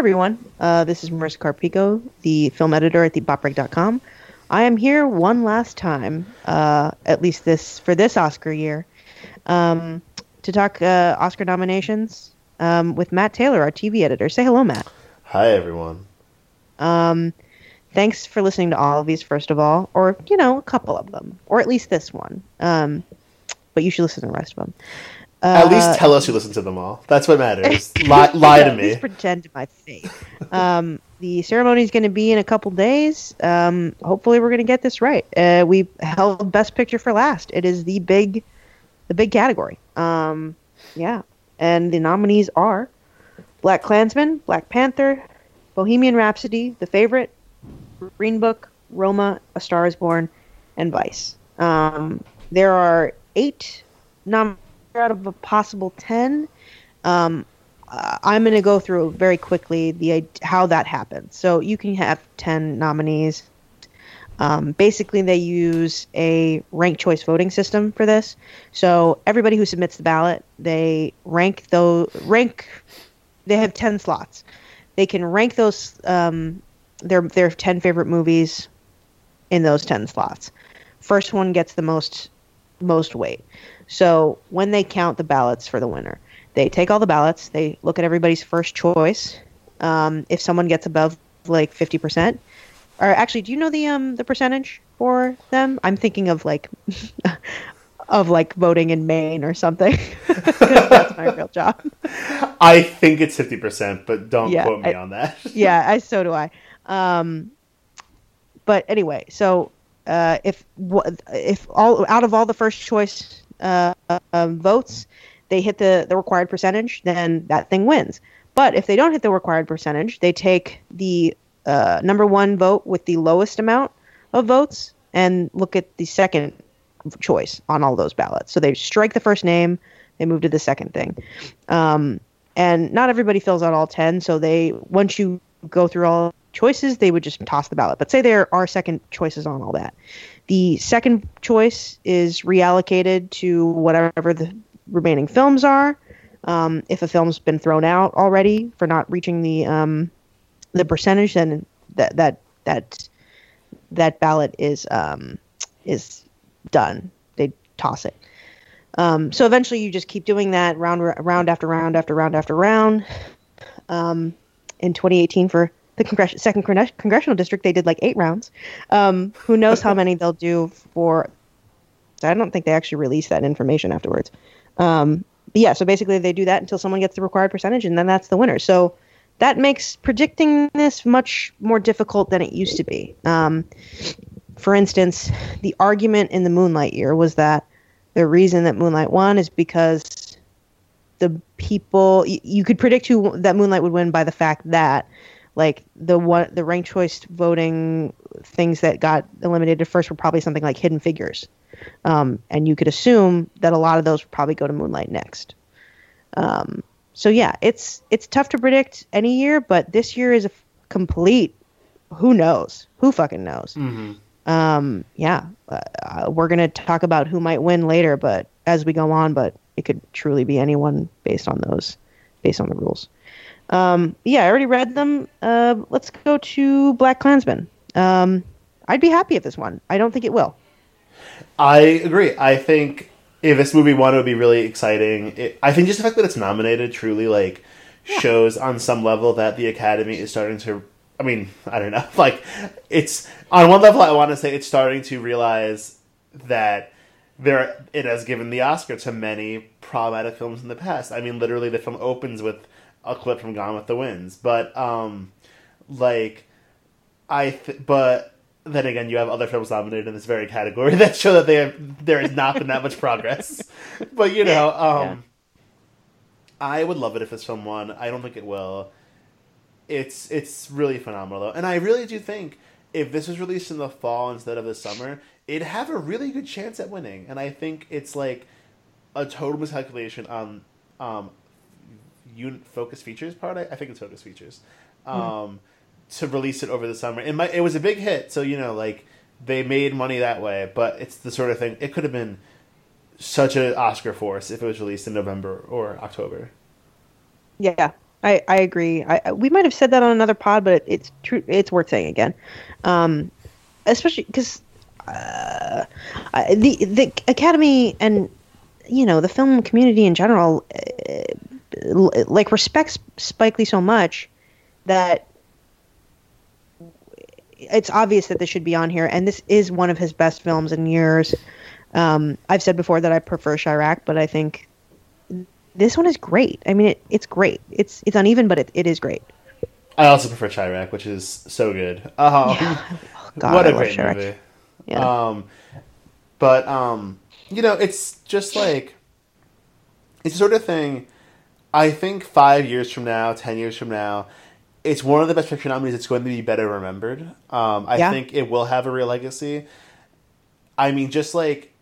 everyone. Uh, this is Marisa Carpico, the film editor at thepopbreak.com. I am here one last time, uh, at least this for this Oscar year, um, to talk uh, Oscar nominations um, with Matt Taylor, our TV editor. Say hello, Matt. Hi, everyone. Um, thanks for listening to all of these, first of all, or you know, a couple of them, or at least this one. Um, but you should listen to the rest of them. Uh, at least tell us you listen to them all. That's what matters. lie, lie yeah, to me. pretend to my face. Um, the ceremony is going to be in a couple days. Um, hopefully, we're going to get this right. Uh, we held Best Picture for last. It is the big, the big category. Um, yeah, and the nominees are BlacKkKlansman, Black Panther, Bohemian Rhapsody, The Favorite, Green Book, Roma, A Star Is Born, and Vice. Um, there are eight nominees out of a possible ten. Um, I'm going to go through very quickly the how that happens. So you can have ten nominees. Um, basically, they use a ranked choice voting system for this. So everybody who submits the ballot, they rank those rank. They have ten slots. They can rank those um, their their ten favorite movies in those ten slots. First one gets the most most weight. So when they count the ballots for the winner, they take all the ballots, they look at everybody's first choice. Um, if someone gets above like fifty percent, or actually, do you know the um the percentage for them? I'm thinking of like of like voting in Maine or something. That's my real job. I think it's fifty percent, but don't Yeah, quote me I- on that. yeah, I so do I. Um, but anyway, so uh, if if all out of all the first choice uh, um, votes, they hit the the required percentage, then that thing wins. But if they don't hit the required percentage, they take the uh, number one vote with the lowest amount of votes and look at the second choice on all those ballots. So they strike the first name, they move to the second thing. Um, and not everybody fills out all 10. So they, once you go through all choices, they would just toss the ballot. But say there are second choices on all that. The second choice is reallocated to whatever the remaining films are. Um, if a film's been thrown out already for not reaching the um, the percentage, then that that that that ballot is um, is done. They toss it. Um, so eventually, you just keep doing that round round after round after round after round. Um, in 2018, for the congress- second congres- congressional district, they did like eight rounds. Um, who knows how many they'll do for? I don't think they actually release that information afterwards. Um, yeah, so basically they do that until someone gets the required percentage, and then that's the winner. So that makes predicting this much more difficult than it used to be. Um, for instance, the argument in the Moonlight year was that the reason that Moonlight won is because the people y- you could predict who that Moonlight would win by the fact that like the one the ranked choice voting things that got eliminated first were probably something like Hidden Figures, um, and you could assume that a lot of those would probably go to Moonlight next. Um, so yeah, it's it's tough to predict any year, but this year is a f- complete. Who knows? Who fucking knows? Um, yeah, uh, uh, we're gonna talk about who might win later, but as we go on, but it could truly be anyone based on those, based on the rules. Um, yeah, I already read them. Uh, let's go to BlacKkKlansman. Um, I'd be happy if this one. I don't think it will. I agree. I think if this movie won, it would be really exciting. It, I think just the fact that it's nominated truly like shows on some level that the Academy is starting to. I mean, I don't know. Like, it's on one level, I want to say it's starting to realize that there it has given the Oscar to many problematic films in the past. I mean, literally, the film opens with a clip from Gone with the Winds, but um, like I th- but then again, you have other films nominated in this very category that show that they have, there has not been that much progress. But you know, um, I would love it if this film won. I don't think it will. It's it's really phenomenal though, and I really do think if this was released in the fall instead of the summer, it'd have a really good chance at winning. And I think it's like a total miscalculation on um, un- focus features part. I, I think it's focus features. Um, To release it over the summer, it might. It was a big hit, so you know, like they made money that way. But it's the sort of thing. It could have been such an Oscar force if it was released in November or October. Yeah, I, I agree. I, we might have said that on another pod, but it's true. It's worth saying again, um, especially because uh, the the Academy and you know the film community in general, uh, like respects Spike Lee so much that it's obvious that this should be on here, and this is one of his best films in years. Um, I've said before that I prefer Chi-Raq, but I think this one is great. I mean, it, it's great. It's it's uneven, but it, it is great. I also prefer Chi-Raq, which is so good. Um, yeah. oh, God, what a great Chi-Raq. movie. Yeah. Um, but um, you know, it's just like it's the sort of thing. I think five years from now, ten years from now, it's one of the best picture nominees. It's going to be better remembered. Um, I yeah. think it will have a real legacy. I mean, just like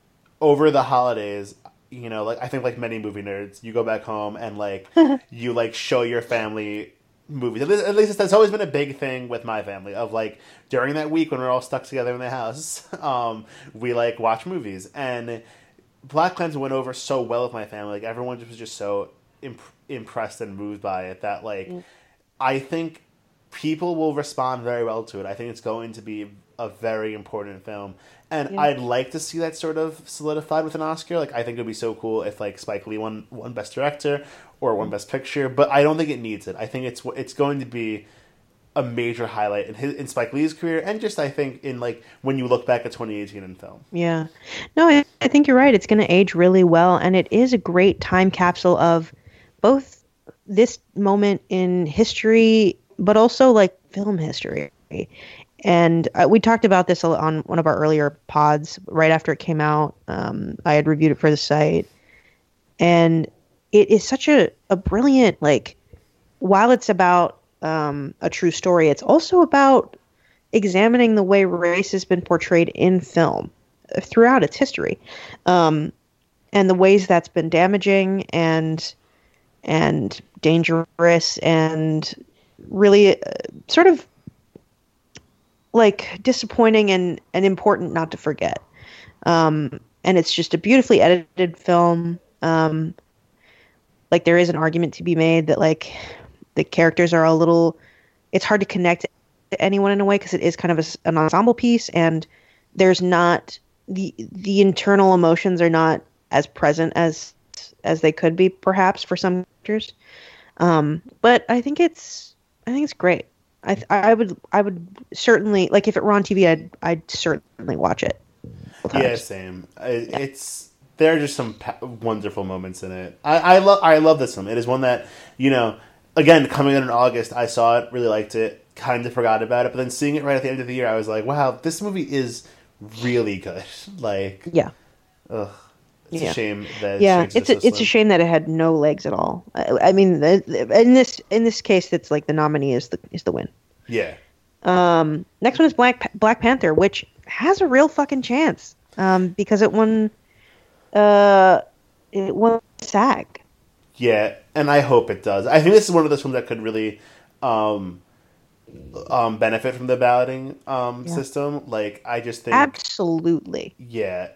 over the holidays, you know, like I think like many movie nerds, you go back home and like you like show your family movies. At least that's always been a big thing with my family of like during that week when we're all stuck together in the house, um, we like watch movies and BlacKkKlansman went over so well with my family. Like everyone was just so imp- impressed and moved by it that like mm. I think people will respond very well to it. I think it's going to be a very important film. And yeah. I'd like to see that sort of solidified with an Oscar. Like I think it'd be so cool if like Spike Lee won one Best Director or won Best Picture, but I don't think it needs it. I think it's it's going to be a major highlight in his in Spike Lee's career and just I think in like when you look back at 2018 in film. Yeah. No, I, I think you're right. It's going to age really well and it is a great time capsule of both this moment in history but also like film history and uh, we talked about this on one of our earlier pods right after it came out. Um, I had reviewed it for the site, and it is such a, a brilliant like. While it's about um, a true story, it's also about examining the way race has been portrayed in film throughout its history, um, and the ways that's been damaging and and dangerous and really uh, sort of like disappointing and, and important not to forget. Um, and it's just a beautifully edited film. Um, like there is an argument to be made that like the characters are a little, it's hard to connect to anyone in a way because it is kind of a, an ensemble piece, and there's not the the internal emotions are not as present as as they could be perhaps for some characters. Um, but I think it's I think it's great. I I would I would certainly like if it were on TV, I'd I'd certainly watch it. Yeah, same. yeah. It's there are just some pa- wonderful moments in it. I, I love I love this film. It is one that you know. Again, coming out in August, I saw it, really liked it, kind of forgot about it, but then seeing it right at the end of the year, I was like, wow, this movie is really good. Like, yeah. Ugh. It's yeah. a shame that yeah, it's a, it's a shame that it had no legs at all. I, I mean, the, the, in this in this case, it's like the nominee is the is the win. Yeah. Um, next one is Black Black Panther, which has a real fucking chance um, because it won uh, it won SAG. Yeah, and I hope it does. I think this is one of those films that could really um, um, benefit from the balloting um, yeah. system. Like, I just think absolutely. Yeah,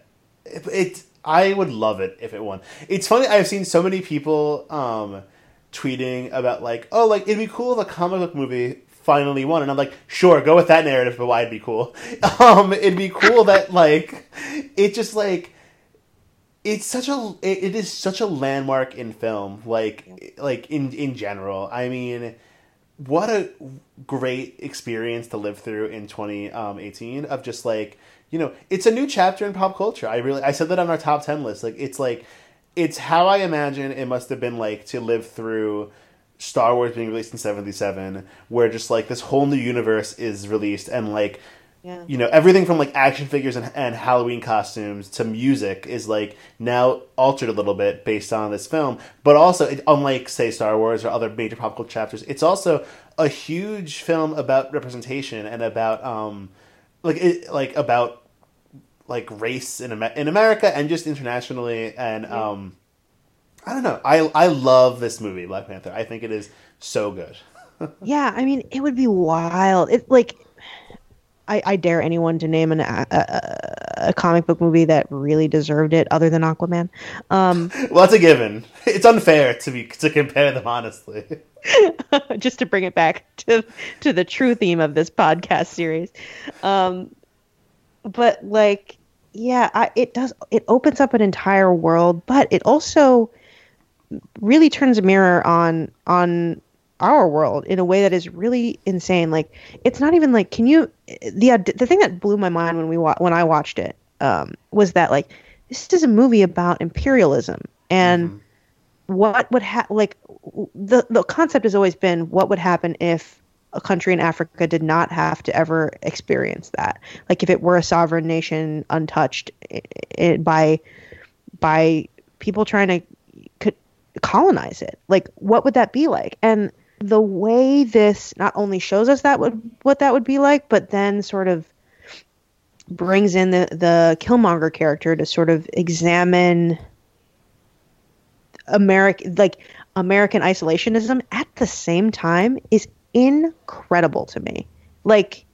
it, it I would love it if it won. It's funny. I've seen so many people um, tweeting about like, oh, like it'd be cool if a comic book movie finally won, and I'm like, sure, go with that narrative, but why it'd be cool. Um, it'd be cool that like it just like it's such a it, it is such a landmark in film, like like in in general. I mean what a great experience to live through in 2018 of just like you know, it's a new chapter in pop culture. I really, I said that on our top 10 list. Like, it's like, it's how I imagine it must have been like to live through Star Wars being released in 77, where just like this whole new universe is released and like, yeah. you know, everything from like action figures and, and Halloween costumes to music is like now altered a little bit based on this film. But also, it, unlike, say, Star Wars or other major pop culture chapters, it's also a huge film about representation and about, um, like, it, like about like race in Amer- in America and just internationally. And yeah. um, I don't know. I I love this movie, Black Panther. I think it is so good. yeah, I mean, it would be wild. It like. I, I dare anyone to name an a, a comic book movie that really deserved it, other than Aquaman. Um, well, that's a given. It's unfair to be to compare them honestly. just to bring it back to to the true theme of this podcast series. Um, but like, yeah, I, it does. It opens up an entire world, but it also really turns a mirror on on our world in a way that is really insane. Like it's not even like can you the the thing that blew my mind when we wa- when I watched it um, was that like this is a movie about imperialism and mm-hmm. what would ha- like the the concept has always been what would happen if a country in Africa did not have to ever experience that. Like if it were a sovereign nation untouched it, it, by by people trying to could colonize it. Like what would that be like? And the way this not only shows us that would what that would be like, but then sort of brings in the the Killmonger character to sort of examine American like American isolationism at the same time is incredible to me. Like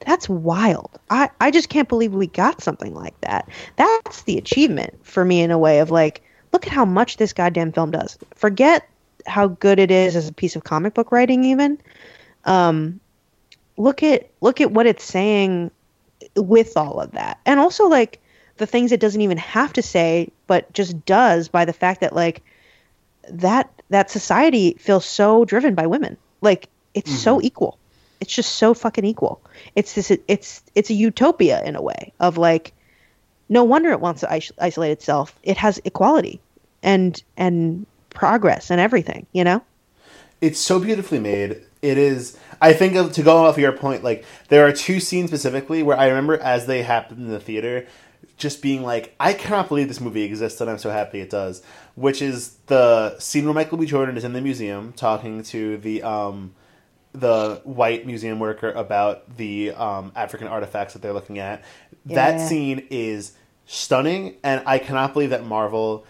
that's wild. I I just can't believe we got something like that. That's the achievement for me in a way of like look at how much this goddamn film does. Forget how good it is as a piece of comic book writing even um, look at look at what it's saying with all of that and also like the things it doesn't even have to say but just does by the fact that like that that society feels so driven by women like it's mm-hmm. so equal it's just so fucking equal it's this it's it's a utopia in a way of like no wonder it wants to isolate itself it has equality and and progress and everything, you know? It's so beautifully made. It is. I think of, to go off your point, like there are two scenes specifically where I remember as they happened in the theater, just being like, I cannot believe this movie exists, and I'm so happy it does. Which is the scene where Michael B. Jordan is in the museum talking to the um, the white museum worker about the um, African artifacts that they're looking at. Yeah. That scene is stunning, and I cannot believe that Marvel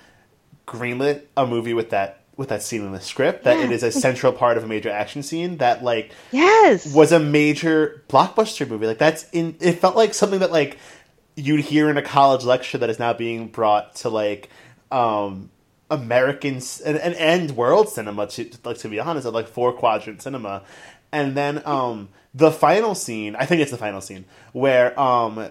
greenlit a movie with that with that scene in the script that yeah. it is a central part of a major action scene that like yes was a major blockbuster movie like that's in it felt like something that like you'd hear in a college lecture that is now being brought to like um Americans and, and, and world cinema to like to be honest, like four quadrant cinema. And then um the final scene, I think it's the final scene, where um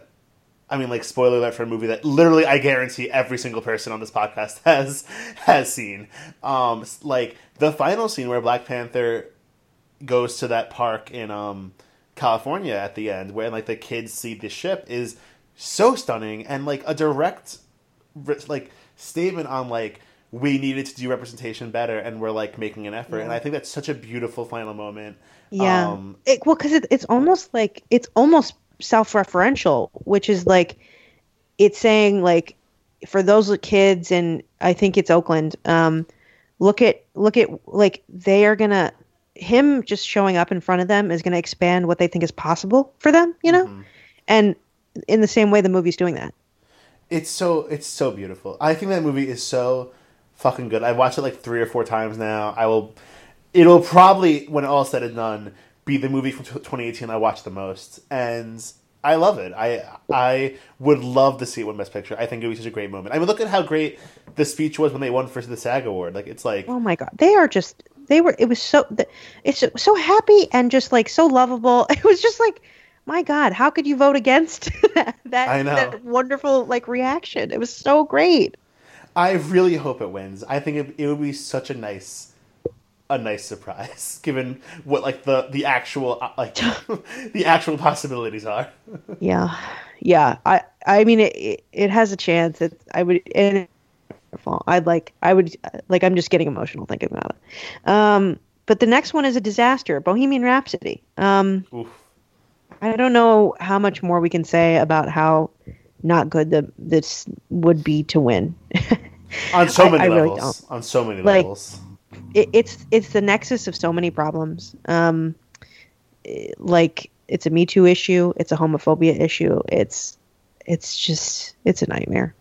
I mean, like spoiler alert for a movie that literally I guarantee every single person on this podcast has has seen. Um, like the final scene where Black Panther goes to that park in um, California at the end, where like the kids see the ship, is so stunning and like a direct like statement on like we needed to do representation better and we're like making an effort yeah. and i think that's such a beautiful final moment yeah um, it, well because it, it's almost like it's almost self-referential, which is like it's saying like for those kids and I think it's Oakland, um, look at look at like they are gonna him just showing up in front of them is gonna expand what they think is possible for them, you know? Mm-hmm. And in the same way the movie's doing that. It's so it's so beautiful. I think that movie is so fucking good. I've watched it like three or four times now. I will it'll probably when all said and done be the movie from 2018 I watched the most, and I love it. I I would love to see it win Best Picture. I think it would be such a great moment. I mean, look at how great the speech was when they won for the SAG award. Like it's like oh my god, they are just they were. It was so it's so happy and just like so lovable. It was just like my god, how could you vote against that? I know. That wonderful like reaction. It was so great. I really hope it wins. I think it, it would be such a nice a nice surprise given what like the the actual uh, like the actual possibilities are. Yeah. Yeah. I i mean it it has a chance. It i would and i'd like i would like i'm just getting emotional thinking about it. Um but the next one is a disaster bohemian rhapsody. Um Oof. i don't know how much more we can say about how not good that this would be to win on so many I, I levels really on so many like, levels it, it's it's the nexus of so many problems. Um, like it's a Me Too issue, it's a homophobia issue. It's it's just it's a nightmare.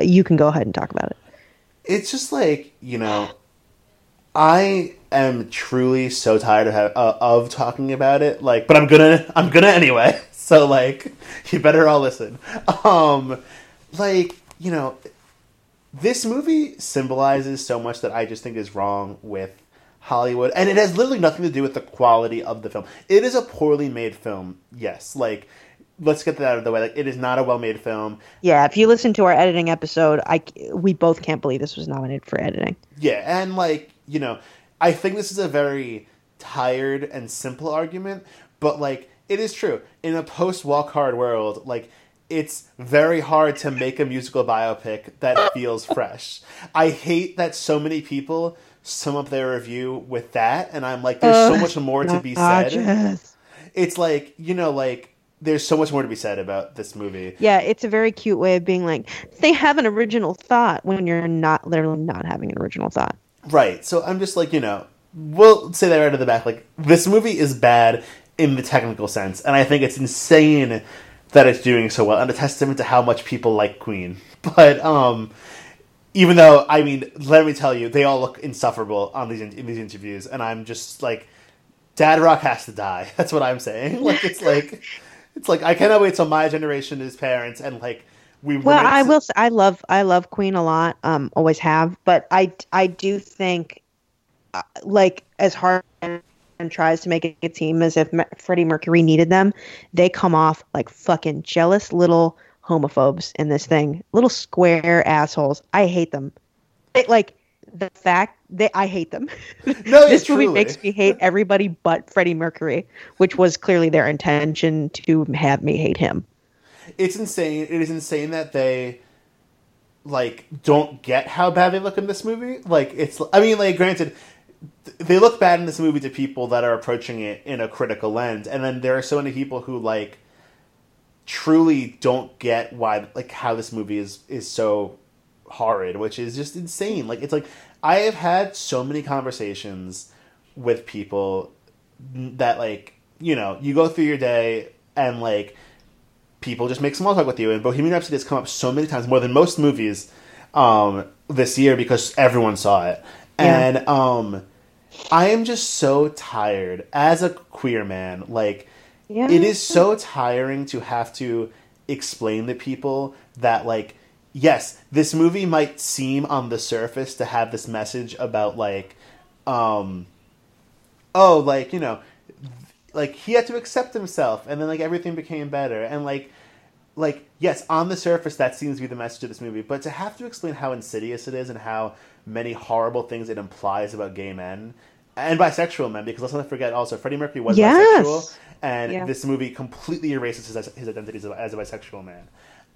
You can go ahead and talk about it. It's just like you know, I am truly so tired of uh, of talking about it. Like, but I'm gonna I'm gonna anyway. So like, you better all listen. Um, like you know, this movie symbolizes so much that I just think is wrong with Hollywood, and it has literally nothing to do with the quality of the film. It is a poorly made film, yes. Like, let's get that out of the way. Like, it is not a well made film. Yeah, if you listen to our editing episode, I we both can't believe this was nominated for editing. Yeah, and like you know, I think this is a very tired and simple argument, but like it is true in a post Walk Hard world, like it's very hard to make a musical biopic that feels fresh. I hate that so many people sum up their review with that, and I'm like, there's so much more to be said. It's like you know, like there's so much more to be said about this movie. Yeah, it's a very cute way of being like they have an original thought when you're not literally not having an original thought. Right. So I'm just like, you know, we'll say that right at the back. Like, this movie is bad in the technical sense, and I think it's insane that it's doing so well, and a testament to how much people like Queen. But um, even though, I mean, let me tell you, they all look insufferable on these in these interviews, and I'm just like, Dad Rock has to die. That's what I'm saying. Like, it's like, it's like I cannot wait till my generation is parents, and like. We well, I will. Say, I love I love Queen a lot. Um, always have, but I I do think, uh, like as hard and tries to make it seem as if Freddie Mercury needed them, they come off like fucking jealous little homophobes in this thing, little square assholes. I hate them. It, like the fact that I hate them. No, this truly. movie makes me hate everybody but Freddie Mercury, which was clearly their intention to have me hate him it's insane. It is insane that they like don't get how bad they look in this movie. Like it's I mean like granted they look bad in this movie to people that are approaching it in a critical lens and then there are so many people who like truly don't get why like how this movie is is so horrid, which is just insane. Like it's like I have had so many conversations with people that like, you know, you go through your day and like people just make small talk with you. And Bohemian Rhapsody has come up so many times, more than most movies um, this year, because everyone saw it. Yeah. And um, I am just so tired as a queer man. Like, Yeah. it is so tiring to have to explain to people that, like, yes, this movie might seem on the surface to have this message about, like, um, oh, like, you know, like he had to accept himself and then like everything became better and like like yes on the surface that seems to be the message of this movie but to have to explain how insidious it is and how many horrible things it implies about gay men and bisexual men because let's not forget also freddie mercury was Yes. bisexual and Yeah. this movie completely erases his, his identity as a, as a bisexual man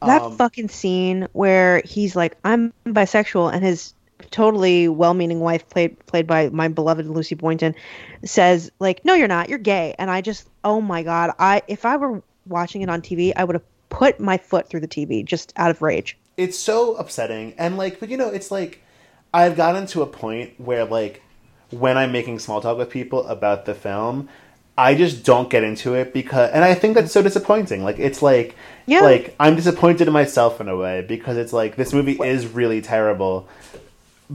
that Um, fucking scene where he's like, "I'm bisexual," and his totally well-meaning wife, played played by my beloved Lucy Boynton, says like, "No, you're not. You're gay." And I just, oh my god, I if I were watching it on TV, I would have put my foot through the TV just out of rage. it's so upsetting and like but you know it's like i've gotten to a point where like when i'm making small talk with people about the film i just don't get into it because and i think that's so disappointing like it's like Yeah. like i'm disappointed in myself in a way because it's like this movie is really terrible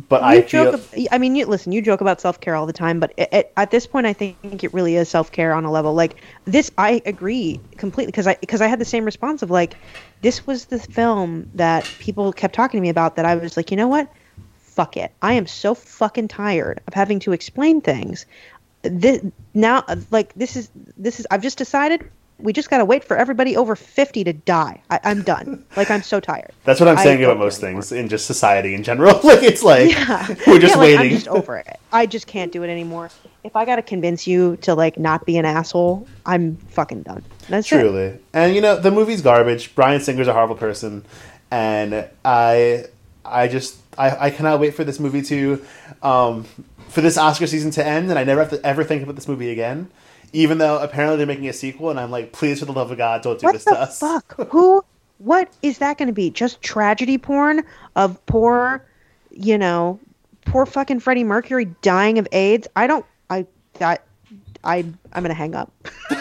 but i You feel joke. ab- I mean, you listen. You joke about self care all the time, but it, it, at this point, I think it really is self care on a level like this. I agree completely because I because I had the same response of like, this was the film that people kept talking to me about. That I was like, you know what, fuck it. I am so fucking tired of having to explain things. This now, like this is this is. I've just decided we just gotta wait for everybody over fifty to die. I, I'm done. like I'm so tired. that's what i'm saying about most things in just society in general like it's like Yeah. we're just Yeah, like, waiting I'm just over it. I just can't do it anymore. If I gotta convince you to like not be an asshole, I'm fucking done. That's it. Truly. And you know, the movie's garbage. Bryan Singer's a horrible person. And I I just I, I cannot wait for this movie to um for this Oscar season to end and I never have to ever think about this movie again. Even though apparently they're making a sequel and I'm like, please for the love of God, don't do What this the to us. fuck? Who? What is that going to be? Just tragedy porn of poor, you know, poor fucking Freddie Mercury dying of AIDS? I don't. I that. I I'm gonna hang up.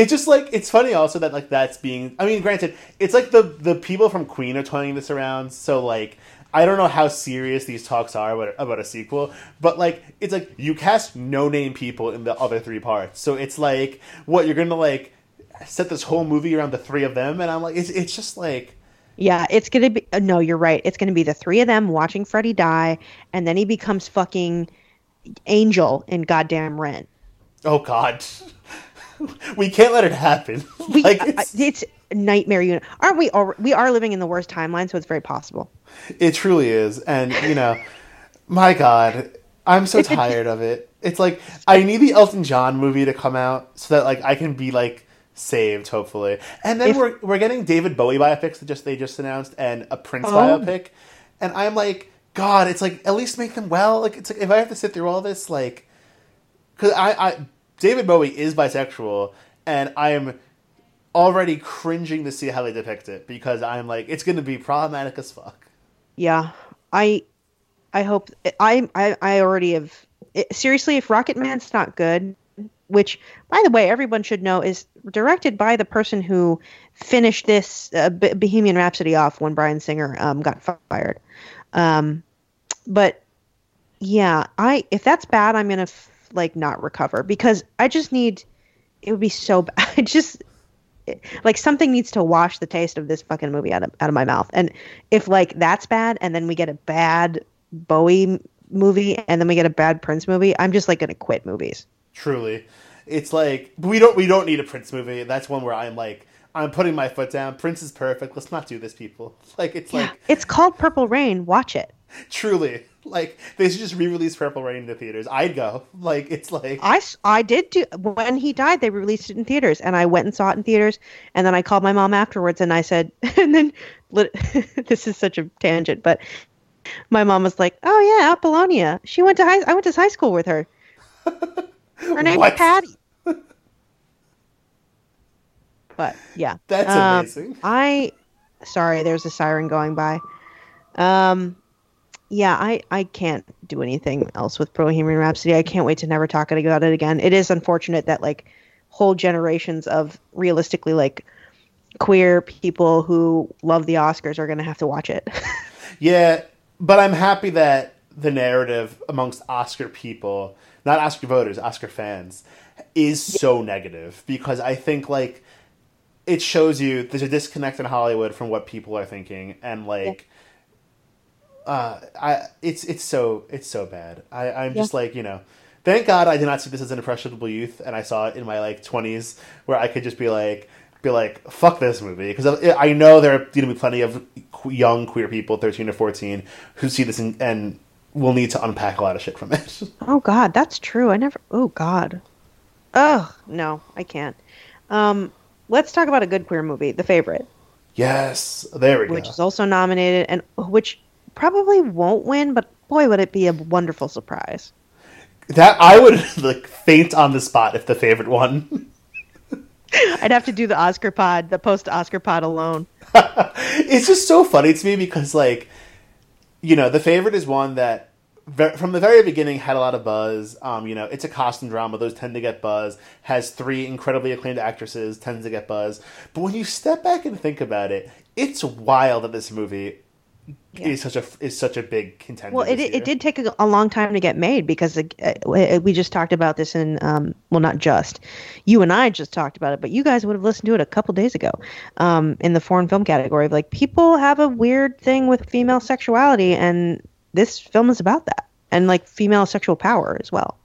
It's just like it's funny also that like that's being I mean, granted, it's like the the people from Queen are toying this around, so like I don't know how serious these talks are about, about a sequel, but like it's like you cast no name people in the other three parts. So it's like what you're gonna like set this whole movie around the three of them, and I'm like, it's it's just like. Yeah, it's gonna be. Uh, no, you're right. It's gonna be the three of them watching Freddie die, and then he becomes fucking Angel in goddamn Rent. Oh God, we can't let it happen. We, like uh, it's, it's nightmare unit. Aren't we? All, we are living in the worst timeline, so it's very possible. It truly is, and you know, my God, I'm so tired of it. It's like I need the Elton John movie to come out so that like I can be like saved, hopefully. And then If- we're we're getting David Bowie biopics that just they just announced and a Prince Oh. biopic, and I'm like, God, it's like at least make them well. Like it's like if I have to sit through all this, like, because I, I David Bowie is bisexual, and I am already cringing to see how they depict it because I'm like, it's going to be problematic as fuck. Yeah, I, I hope I I, I already have. It, seriously, if Rocketman's not good, which by the way, everyone should know is directed by the person who finished this uh, Bohemian Rhapsody off when Bryan Singer um, got fired. Um, but yeah, I if that's bad, I'm gonna f- like not recover because I just need. It would be so bad. I just like something needs to wash the taste of this fucking movie out of out of my mouth. And if like that's bad, and then we get a bad Bowie movie, and then we get a bad Prince movie, I'm just like gonna quit movies. Truly, it's like we don't we don't need a Prince movie. That's one where I'm like I'm putting my foot down. Prince is perfect. Let's not do this, people. Like it's like It's called Purple Rain. Watch it. truly like they should just re-release Purple Rain into theaters. I'd go. Like it's like I I did do when he died. They released it in theaters, and I went and saw it in theaters. And then I called my mom afterwards, and I said, and then this is such a tangent, but my mom was like, "Oh yeah, Apollonia. She went to high. I went to high school with her. Her name What? Patty." But yeah, That's Um, amazing. I sorry, there's a siren going by. Um, yeah, I I can't do anything else with Bohemian Rhapsody. I can't wait to never talk about it again. It is unfortunate that like whole generations of realistically like queer people who love the Oscars are going to have to watch it. Yeah, but I'm happy that the narrative amongst Oscar people, not Oscar voters, Oscar fans, is so negative because I think like it shows you there's a disconnect in Hollywood from what people are thinking and like uh I it's it's so it's so bad. I I'm just like, you know, thank God I did not see this as an impressionable youth and I saw it in my like 20s where I could just be like be like fuck this movie because I know there are going to be plenty of young queer people 13 or 14 who see this and, and will need to unpack a lot of shit from it. oh God, that's true. I never. Oh God. Oh no, I can't. Um, let's talk about a good queer movie, The Favorite. yes, there we go. which is also nominated and which probably won't win, but boy, would it be a wonderful surprise. That I would like faint on the spot if the favorite won. I'd have to do the Oscar pod, the post Oscar pod alone. it's just so funny to me because like you know the favorite is one that from the very beginning had a lot of buzz um you know it's a costume drama those tend to get buzz has three incredibly acclaimed actresses tends to get buzz but when you step back and think about it it's wild that this movie is such a is such a big contender Well, it this it did take a, a long time to get made because uh, uh, we just talked about this in um, well, not just you and I just talked about it, but you guys would have listened to it a couple days ago um, in the foreign film category. Like people have a weird thing with female sexuality, and this film is about that, and like female sexual power as well.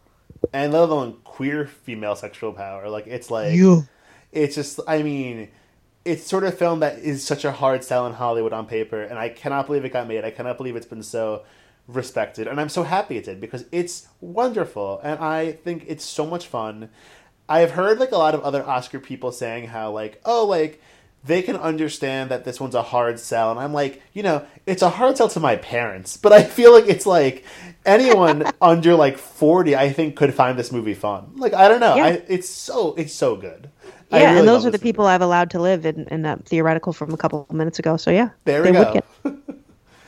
and let alone queer female sexual power like it's like it's just i mean it's sort of a film that is such a hard sell in hollywood on paper and i cannot believe it got made. I cannot believe it's been so respected. And i'm so happy it did because it's wonderful and i think it's so much fun. I've heard like a lot of other oscar people saying how like oh like they can understand that this one's a hard sell and i'm like you know it's a hard sell to my parents but i feel like it's like anyone under like 40 i think could find this movie fun. Like i don't know. Yeah. I, it's so it's so good. I Yeah, really and those are the movie. people I've allowed to live in, in that theoretical from a couple of minutes ago. So yeah, there we go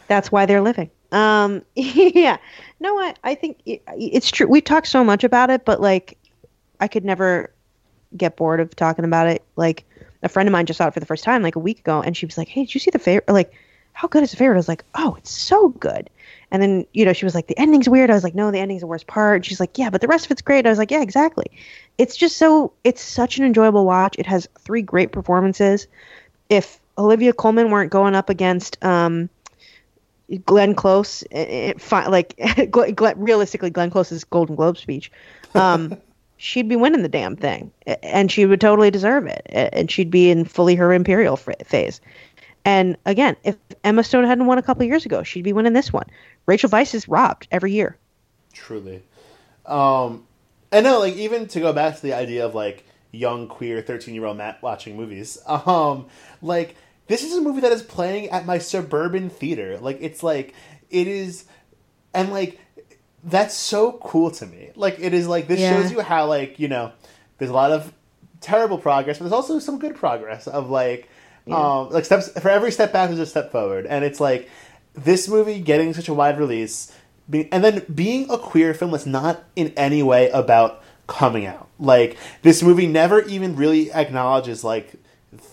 that's why they're living. Um, yeah, no, I I think it, it's true. We talked so much about it, but like, I could never get bored of talking about it. Like, a friend of mine just saw it for the first time like a week ago, and she was like, "Hey, did you see the favorite?" Like, how good is the favorite? I was like, oh, it's so good. And then, you know, she was like, the ending's weird. I was like, no, the ending's the worst part. And she's like, yeah, but the rest of it's great. I was like, yeah, exactly. It's just so, it's such an enjoyable watch. It has three great performances. If Olivia Colman weren't going up against um, Glenn Close, it, it, like realistically, Glenn Close's Golden Globe speech, um, she'd be winning the damn thing, and she would totally deserve it, and she'd be in fully her imperial phase. And again, if Emma Stone hadn't won a couple years ago, she'd be winning this one. Rachel Weisz is robbed every year. Truly. Um, and no, like even to go back to the idea of like young queer thirteen year old Matt watching movies, um, like this is a movie that is playing at my suburban theater. Like it's like it is, and like that's so cool to me. Like it is like this yeah. shows you how like you know there's a lot of terrible progress, but there's also some good progress of like yeah. Um, like steps for every step back is a step forward, and it's like this movie getting such a wide release, be, and then being a queer film that's not in any way about coming out. Like this movie never even really acknowledges like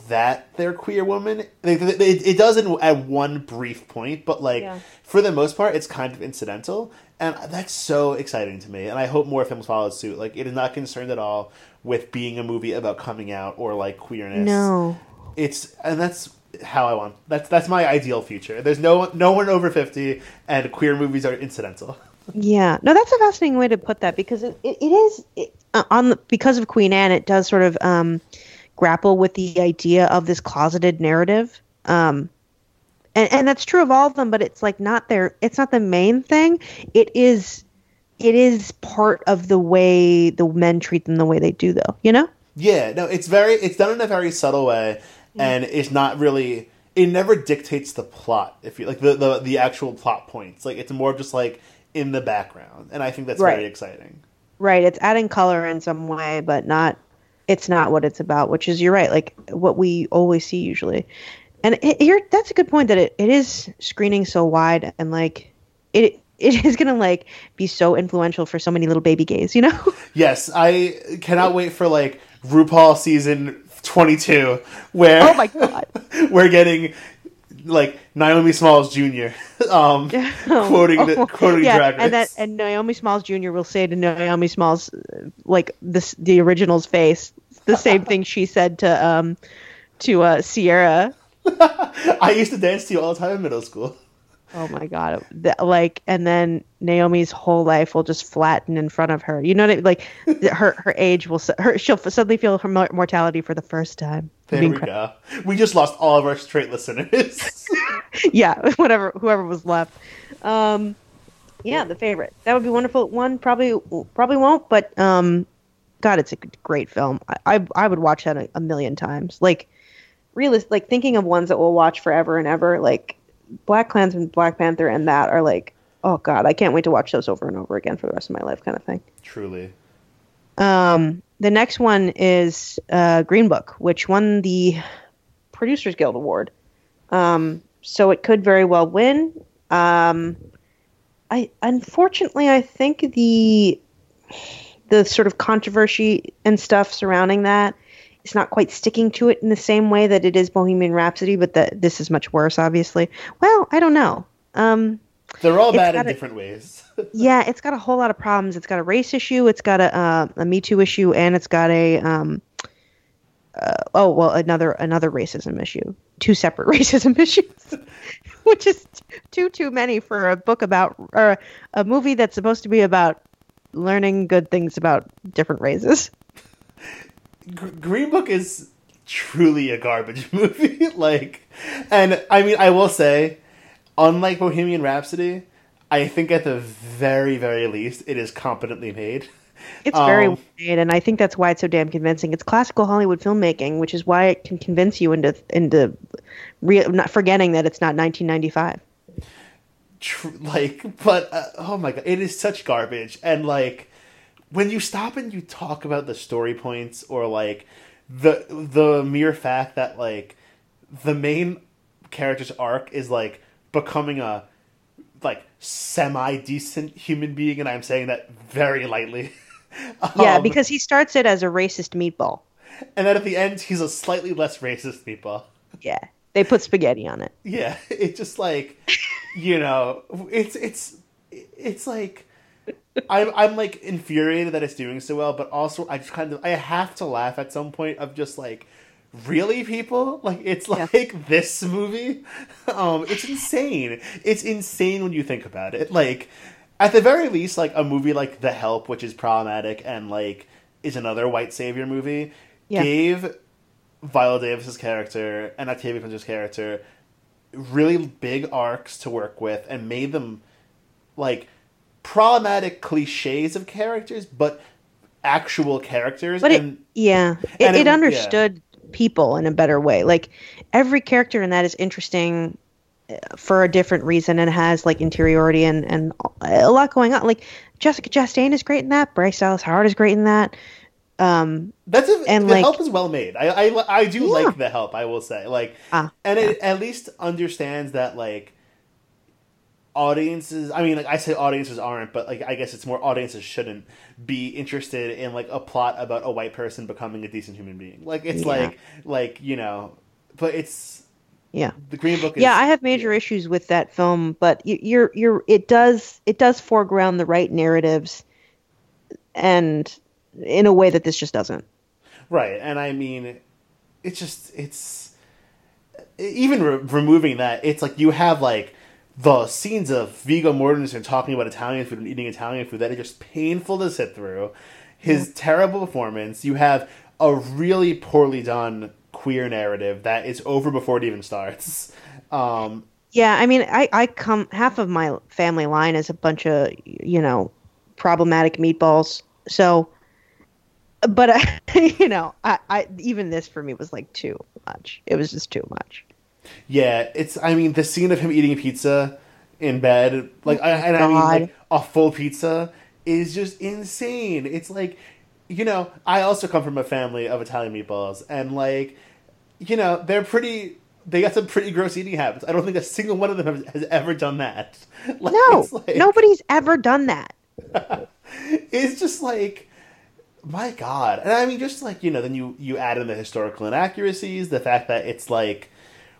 that they're queer women. It, it, it does it at one brief point, but like yeah. for the most part, it's kind of incidental, and that's so exciting to me. And I hope more films follow suit. Like it is not concerned at all with being a movie about coming out or like queerness. No, it's and that's how I want. That's that's my ideal future. There's no no one over fifty, and queer movies are incidental. yeah, no, that's a fascinating way to put that because it, it, it is it, uh, on the, because of Queen Anne. It does sort of um, grapple with the idea of this closeted narrative. Um, and, and that's true of all of them, but it's like not their. It's not the main thing. It is. It is part of the way the men treat them the way they do, though. You know. Yeah, no, it's very. It's done in a very subtle way and it's not really it never dictates the plot if you like the, the the actual plot points. Like it's more just like in the background and i think that's right. very exciting. Right it's adding color in some way but not it's not what it's about which is you're right like what we always see usually. And it, here that's a good point that it, it is screening so wide and like it it is gonna like be so influential for so many little baby gays you know? Yes i cannot wait for like rupaul season 22 where oh my god we're getting like Naomi Smalls Jr. um oh, quoting the, oh, quoting yeah, Drag Race. and that and Naomi Smalls Jr. will say to Naomi Smalls like this the original's face the same thing she said to um to uh Ciara. I used to dance to you all the time in middle school. Oh my god! like, and then Naomi's whole life will just flatten in front of her. You know what I mean? Like, her her age will her she'll suddenly feel her mortality for the first time. There we go. We just lost all of our straight listeners. yeah, whatever, whoever was left. Um, yeah, the favorite. That would be wonderful. One probably probably won't, but um, God, it's a great film. I I, I would watch that a, a million times. Like, realist, like thinking of ones that we'll watch forever and ever. Like BlacKkKlansman, Black Panther, and that are like, oh god, I can't wait to watch those over and over again for the rest of my life, kind of thing. Truly. Um, the next one is uh, Green Book, which won the Producers Guild Award. Um, so it could very well win. Um, I unfortunately, I think the the sort of controversy and stuff surrounding that it's not quite sticking to it in the same way that it is Bohemian Rhapsody, but that this is much worse, obviously. Well, I don't know. Um, They're all bad in a, different ways. yeah, it's got a whole lot of problems. It's got a race issue, it's got a, uh, a Me Too issue, and it's got a um, uh, oh well another another racism issue. Two separate racism issues, which is too too many for a book about or a movie that's supposed to be about learning good things about different races. Green Book is truly a garbage movie. like, and I mean, I will say, unlike Bohemian Rhapsody, I think at the very, very least, it is competently made. It's um, very made, and I think that's why it's so damn convincing. It's classical Hollywood filmmaking, which is why it can convince you into into re- not forgetting that it's not 1995. Tr- like, but uh, oh my god, it is such garbage, and like when you stop and you talk about the story points or like the the mere fact that like the main character's arc is like becoming a like semi decent human being and I'm saying that very lightly. yeah, um, because he starts it as a racist meatball. And then at the end he's a slightly less racist meatball. Yeah. They put spaghetti on it. Yeah, it's just like, you know, it's it's it's like I'm I'm like infuriated that it's doing so well, but also I just kind of I have to laugh at some point of just like really people like it's Yeah. like this movie um it's insane it's insane when you think about it like at the very least like a movie like the help which is problematic and like is another white savior movie Yeah. gave viola davis's character and octavia spencer's character really big arcs to work with and made them like problematic cliches of characters but actual characters But it, yeah, it, and it, it- yeah. understood people in a better way. Like every character in that is interesting uh, for a different reason and has like interiority and and a lot going on. Like Jessica Chastain is great in that. Bryce Dallas Howard is great in that. Um, That's a, And, the like- help is well made. I I, I do Yeah. like the help. I will say like, Ah, and it at least understands that like audiences. I mean, like I say audiences aren't, but like I guess it's more audiences shouldn't be interested in like a plot about a white person becoming a decent human being. Like it's Yeah. like like you know, but it's yeah. the Green Book. Is, yeah, I have major issues with that film, but you're you're it does it does foreground the right narratives, and in a way that this just doesn't. Right, and I mean, it's just it's even re- removing that. It's like you have like the scenes of Viggo Mortensen talking about Italian food and eating Italian food that are just painful to sit through. His terrible performance. You have a really poorly done queer narrative that is over before it even starts. Um, Yeah, I mean, I I come half of my family line is a bunch of you know problematic meatballs. So, but I, you know, I, I even this for me was like too much. It was just too much. Yeah, it's. I mean, the scene of him eating pizza in bed, like, oh I, and I mean, like a full pizza is just insane. It's like, you know, I also come from a family of Italian meatballs, and like, you know, they're pretty. They got some pretty gross eating habits. I don't think a single one of them has, has ever done that. Like, No, like- nobody's ever done that. it's just like my god and i mean just like you know then you you add in the historical inaccuracies the fact that it's like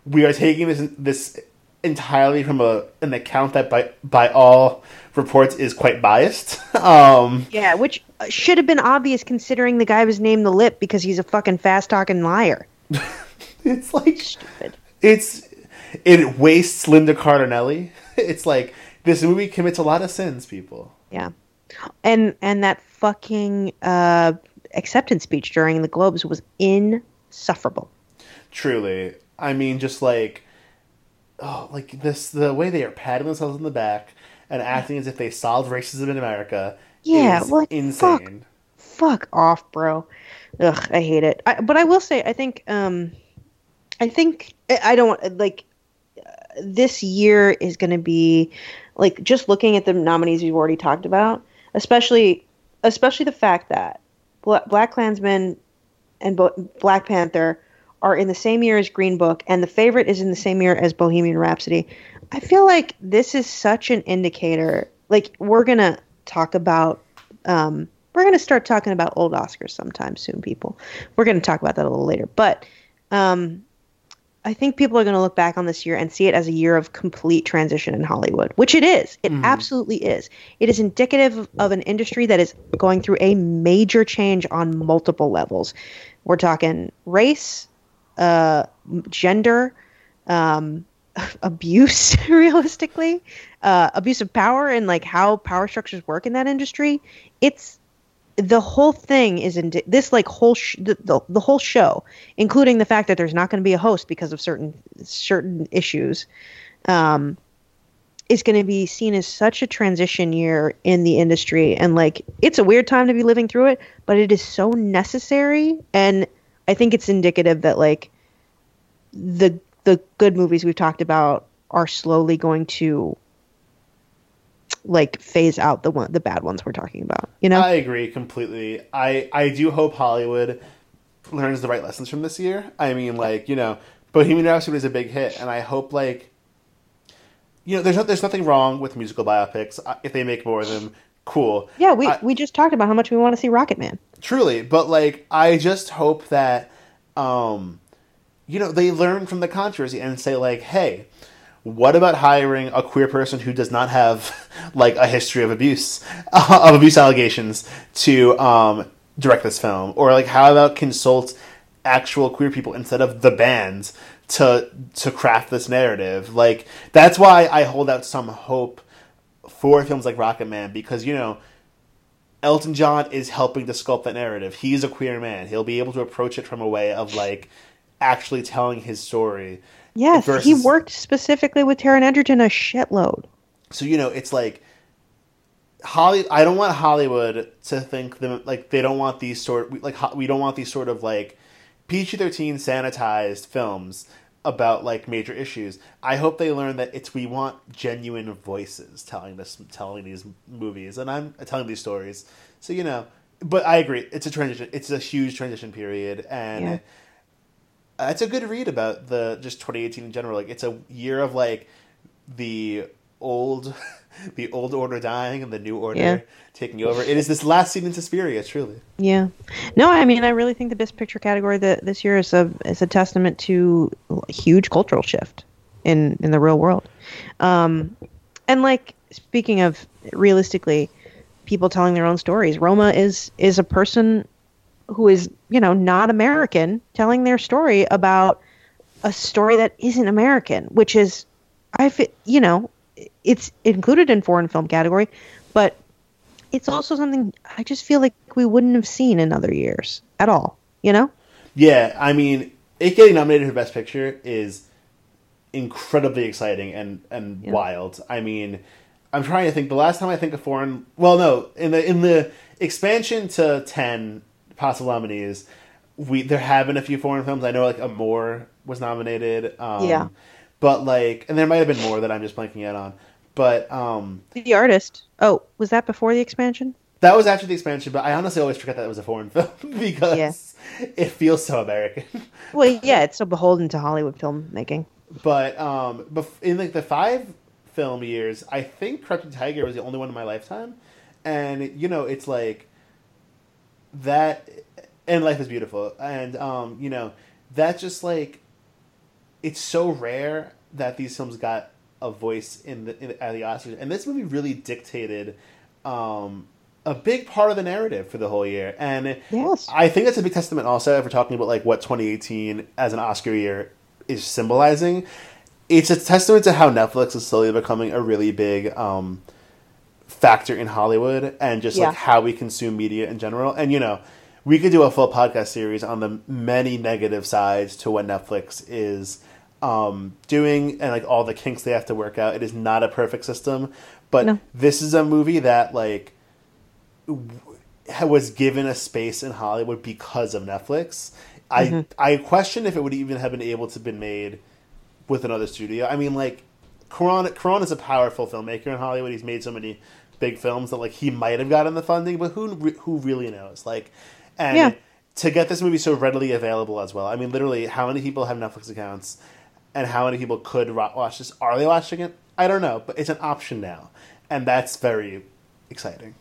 we are taking this this entirely from a an account that by by all reports is quite biased um Yeah, which uh, should have been obvious considering the guy was named the Lip because he's a fucking fast talking liar. it's like Stupid. it's it wastes Linda Cardellini it's like this movie commits a lot of sins people Yeah, and and that fucking uh, acceptance speech during the Globes was insufferable. Truly. I mean, just like, oh, like this, the way they are patting themselves on the back and acting as if they solved racism in America Yeah, is like, insane. Fuck off, bro. Ugh, I hate it. I, but I will say, I think, um, I think I don't like this year is going to be like just looking at the nominees we've already talked about, especially especially the fact that Bla- BlacKkKlansman and Bo- Black Panther are in the same year as Green Book, and the favorite is in the same year as Bohemian Rhapsody. I feel like this is such an indicator. Like we're gonna talk about, um, we're gonna start talking about old Oscars sometime soon, people. We're gonna talk about that a little later, but um, I think people are going to look back on this year and see it as a year of complete transition in Hollywood, which it is. It absolutely is. It is indicative of an industry that is going through a major change on multiple levels. We're talking race, uh, gender, um, abuse, realistically, uh, abuse of power, and like how power structures work in that industry. It's the whole thing is in this like whole sh- the, the, the whole show including the fact that there's not going to be a host because of certain certain issues um is going to be seen as such a transition year in the industry and like it's a weird time to be living through it but it is so necessary and i think it's indicative that like the the good movies we've talked about are slowly going to like phase out the one the bad ones we're talking about you know I agree completely. I I do hope Hollywood learns the right lessons from this year. I mean, like you know, Bohemian Rhapsody is a big hit, and I hope like you know, there's no, there's nothing wrong with musical biopics Uh, if they make more of them. Cool. Yeah, we, I- we just talked about how much we want to see Rocketman. Truly, but like I just hope that um you know, they learn from the controversy and say like, hey, what about hiring a queer person who does not have like a history of abuse of abuse allegations to um, direct this film or like how about consult actual queer people instead of the bands to to craft this narrative like that's why i hold out some hope for films like Rocketman because you know elton john is helping to sculpt that narrative he's a queer man he'll be able to approach it from a way of like actually telling his story Yes, he worked specifically with Taron Egerton a shitload. so you know it's like Holly. I don't want Hollywood to think them like they don't want these sort like we don't want these sort of like PG thirteen sanitized films about like major issues. I hope they learn that it's we want genuine voices telling this telling these movies and I'm telling these stories. So you know, but I agree. It's a transition. It's a huge transition period and. Yeah. It's a good read about the just 2018 in general. Like it's a year of like the old, the old order dying and the new order Yeah. taking over. It is this last scene in Suspiria, truly. Yeah, no, I mean, I really think the Best Picture category that this year is a is a testament to a huge cultural shift in in the real world. Um, and like speaking of realistically, people telling their own stories, Roma is is a person who is you know not American telling their story about a story that isn't American, which is I you know it's included in foreign film category, but it's also something I just feel like we wouldn't have seen in other years at all. You know? Yeah, I mean, it getting nominated for Best Picture is incredibly exciting and and Yeah. wild. I mean, I'm trying to think. The last time I think of foreign, well, no, in the in the expansion to ten possible nominees, we there have been a few foreign films. I know like Amour was nominated. Um, Yeah. but like, and there might have been more that I'm just blanking out on. But um, The artist. Oh, was that before the expansion? that was after the expansion. But I honestly always forget that it was a foreign film because Yeah. it feels so American. Well, yeah, it's so beholden to Hollywood filmmaking. But um, in like the five film years, I think Crouching Tiger was the only one in my lifetime, and you know it's like that, and Life is Beautiful, and um, you know that's just like it's so rare that these films got a voice in the in, at the Oscars, and this movie really dictated um, a big part of the narrative for the whole year, and Yes. I think that's a big testament also if we're talking about like what 2018 as an Oscar year is symbolizing. It's a testament to how Netflix is slowly becoming a really big um, factor in Hollywood and just Yeah. like how we consume media in general. And you know, we could do a full podcast series on the many negative sides to what Netflix is um, doing and like all the kinks they have to work out. It is not a perfect system, but No. this is a movie that like was given a space in Hollywood because of Netflix. I I question if it would even have been able to been made with another studio. I mean, like Cuarón Cuarón is a powerful filmmaker in Hollywood. He's made so many big films that like he might have gotten the funding, but who who really knows? Like, and Yeah. to get this movie so readily available as well. I mean, literally, how many people have Netflix accounts, and how many people could watch this? Are they watching it? I don't know, but it's an option now, and that's very exciting.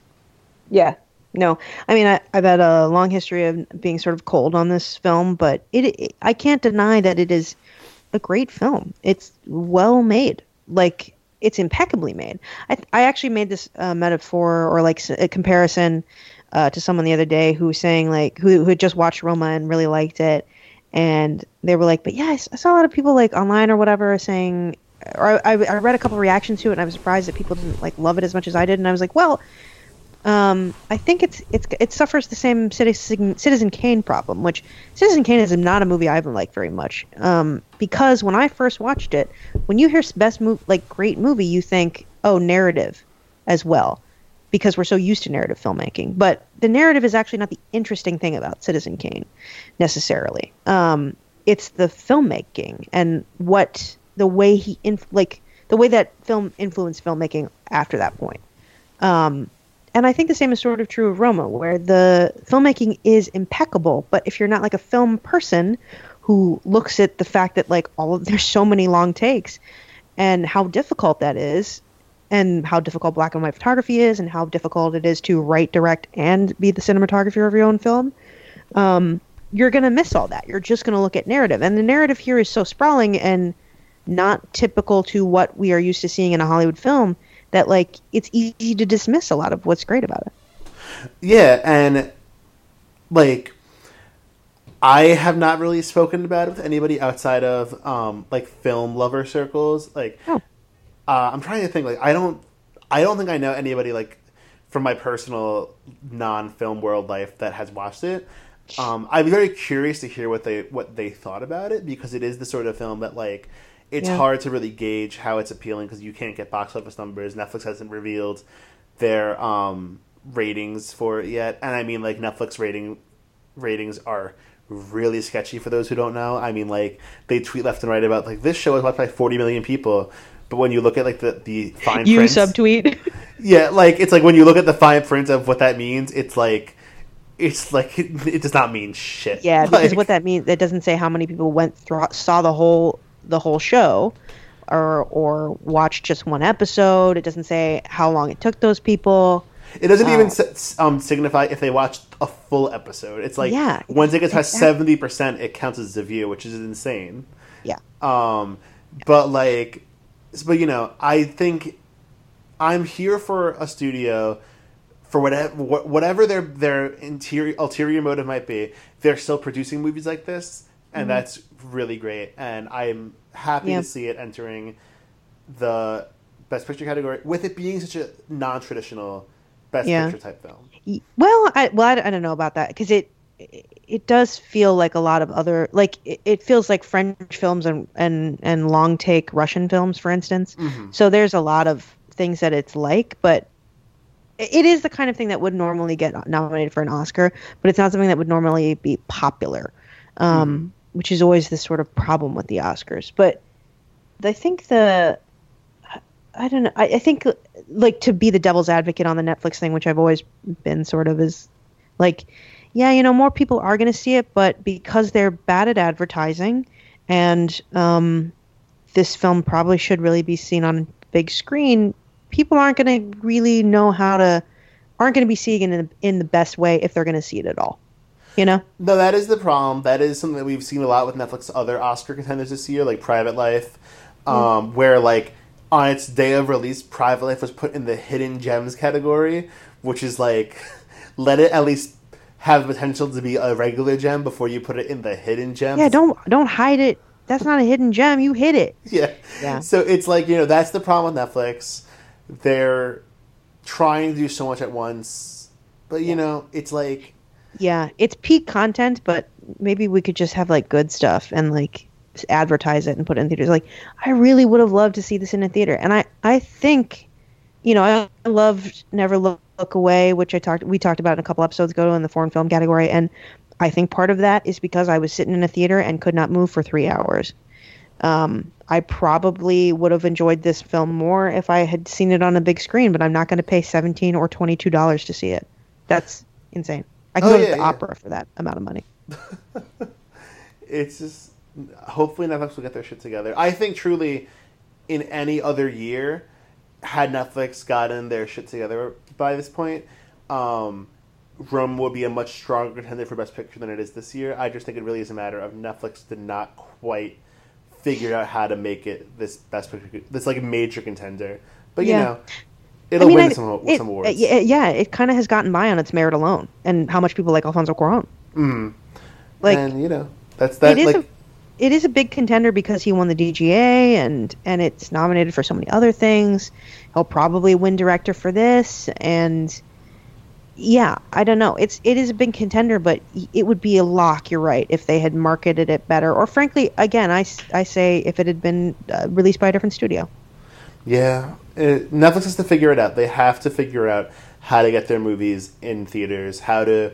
Yeah. No, I mean I, I've had a long history of being sort of cold on this film, but it, it I can't deny that it is a great film. It's well made, like it's impeccably made. I I actually made this uh, metaphor or like a comparison uh, to someone the other day who was saying like who who had just watched Roma and really liked it, and they were like, but yeah, I, saw a lot of people like online or whatever saying. Or I, I read a couple reactions to it, and I was surprised that people didn't like love it as much as I did. And I was like, well, um, I think it's it's it suffers the same Citizen Citizen Kane problem, which Citizen Kane is not a movie I haven't liked very much. Um, because when I first watched it, when you hear best move like great movie, you think oh narrative, as well, because we're so used to narrative filmmaking. But the narrative is actually not the interesting thing about Citizen Kane, necessarily. Um, it's the filmmaking and what the way he inf- like the way that film influenced filmmaking after that point. Um, and I think the same is sort of true of Roma, where the filmmaking is impeccable, but if you're not like a film person who looks at the fact that like all of there's so many long takes and how difficult that is and how difficult black and white photography is and how difficult it is to write, direct, and be the cinematographer of your own film, um, you're going to miss all that. You're just going to look at narrative. And the narrative here is so sprawling and not typical to what we are used to seeing in a Hollywood film that like it's easy to dismiss a lot of what's great about it. Yeah, and like I have not really spoken about it with anybody outside of um like film lover circles. Like Oh. uh, I'm trying to think like I don't I don't think I know anybody like from my personal non-film world life that has watched it. Um, I'm very curious to hear what they what they thought about it because it is the sort of film that like it's Yeah. hard to really gauge how it's appealing because you can't get box office numbers. Netflix hasn't revealed their um, ratings for it yet, and I mean like Netflix rating ratings are really sketchy for those who don't know. I mean like they tweet left and right about like this show is watched by 40 million people, but when you look at like the the fine You print, subtweet. yeah, like it's like when you look at the fine print of what that means, it's like it's like it, it does not mean shit. yeah, because Like, what that means that doesn't say how many people went through saw the whole the whole show or or watched just one episode. It doesn't say how long it took those people. it doesn't even Oh. um, signify if they watched a full episode. It's like Yeah, once it gets past seventy percent, it counts as a view, which is insane. Yeah. Um, but like, but you know, I think I'm here for a studio for whatever whatever their their interior ulterior motive might be. They're still producing movies like this, and that's really great. And I'm happy Mm-hmm. To see it entering the best picture category with it being such a non-traditional best Yeah. picture type film. Well, I well I, I don't know about that because it it does feel like a lot of other like it, it feels like French films and and and long take Russian films, for instance. So there's a lot of things that it's like, but it is the kind of thing that would normally get nominated for an Oscar, but it's not something that would normally be popular, um, which is always the sort of problem with the Oscars. But I think the I don't know. I, I think like to be the devil's advocate on the Netflix thing, which I've always been sort of is like, yeah, you know, more people are going to see it, but because they're bad at advertising, and um, this film probably should really be seen on big screen, people aren't going to really know how to, aren't going to be seeing it in, in the best way if they're going to see it at all. You know? No, that is the problem. That is something that we've seen a lot with Netflix other Oscar contenders this year, like Private Life, um, where like on its day of release, Private Life was put in the hidden gems category, which is like let it at least have the potential to be a regular gem before you put it in the hidden gems. Yeah, don't don't hide it. That's not a hidden gem. You hid it. yeah. Yeah. So it's like you know that's the problem with Netflix. They're trying to do so much at once, but you know it's like Yeah, it's peak content, but maybe we could just have like good stuff and like advertise it and put it in theaters. Like, I really would have loved to see this in a theater, and I I think, you know, I, I loved Never Look, Look Away, which I talked we talked about in a couple episodes ago in the foreign film category, and I think part of that is because I was sitting in a theater and could not move for three hours. Um, I probably would have enjoyed this film more if I had seen it on a big screen, but I'm not going to pay seventeen or twenty two dollars to see it. That's insane. I can Oh, go yeah, to the yeah. opera for that amount of money. it's just hopefully Netflix will get their shit together. I think truly, in any other year, had Netflix gotten their shit together by this point, um, Rome would be a much stronger contender for Best Picture than it is this year. I just think it really is a matter of Netflix did not quite figure out how to make it this Best Picture, this like major contender. But you Yeah. know, it'll I mean, win I- some, it- some awards. uh, yeah, yeah, it kind of has gotten by on its merit alone, and how much people like Alfonso Cuarón. Mhm. Like and you know, that's that. it is Like, a it is a big contender because he won the DGA and and it's nominated for so many other things. He'll probably win director for this and yeah, I don't know. It's it is a big contender, but it would be a lock. You're right if they had marketed it better, or frankly, again, I, I say if it had been uh, released by a different studio. Yeah, it, Netflix has to figure it out. They have to figure out how to get their movies in theaters, how to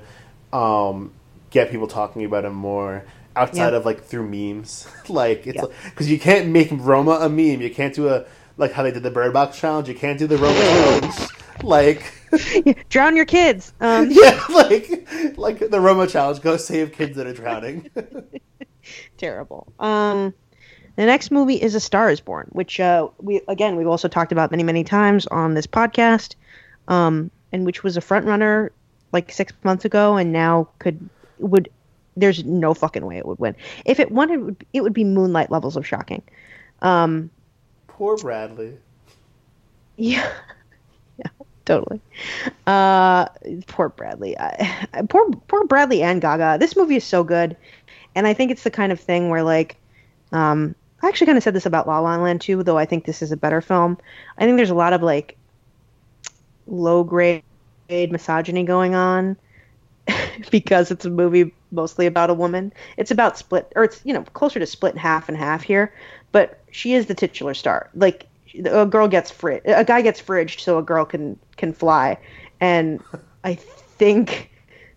um, get people talking about them more outside Yeah. of like through memes. like it's Yeah. because you can't make Roma a meme. You can't do a like how they did the Bird Box challenge. You can't do the Roma challenge. Like Drown your kids. Um, yeah, like like the Roma challenge. Go save kids that are drowning. terrible. Um, the next movie is A Star Is Born, which uh, we again we've also talked about many many times on this podcast, um, and which was a front runner like six months ago, and now could would There's no fucking way it would win. If it won, it would, it would be Moonlight levels of shocking. Um, Poor Bradley. Yeah, yeah, totally. Uh, poor Bradley. I, poor poor Bradley and Gaga. This movie is so good, and I think it's the kind of thing where like, um, I actually kind of said this about La La Land too, though I think this is a better film. I think there's a lot of like low grade misogyny going on because it's a movie mostly about a woman. It's about split, or it's you know closer to split half and half here, but she is the titular star. Like a girl gets fridged, a guy gets fridged so a girl can can fly, and I think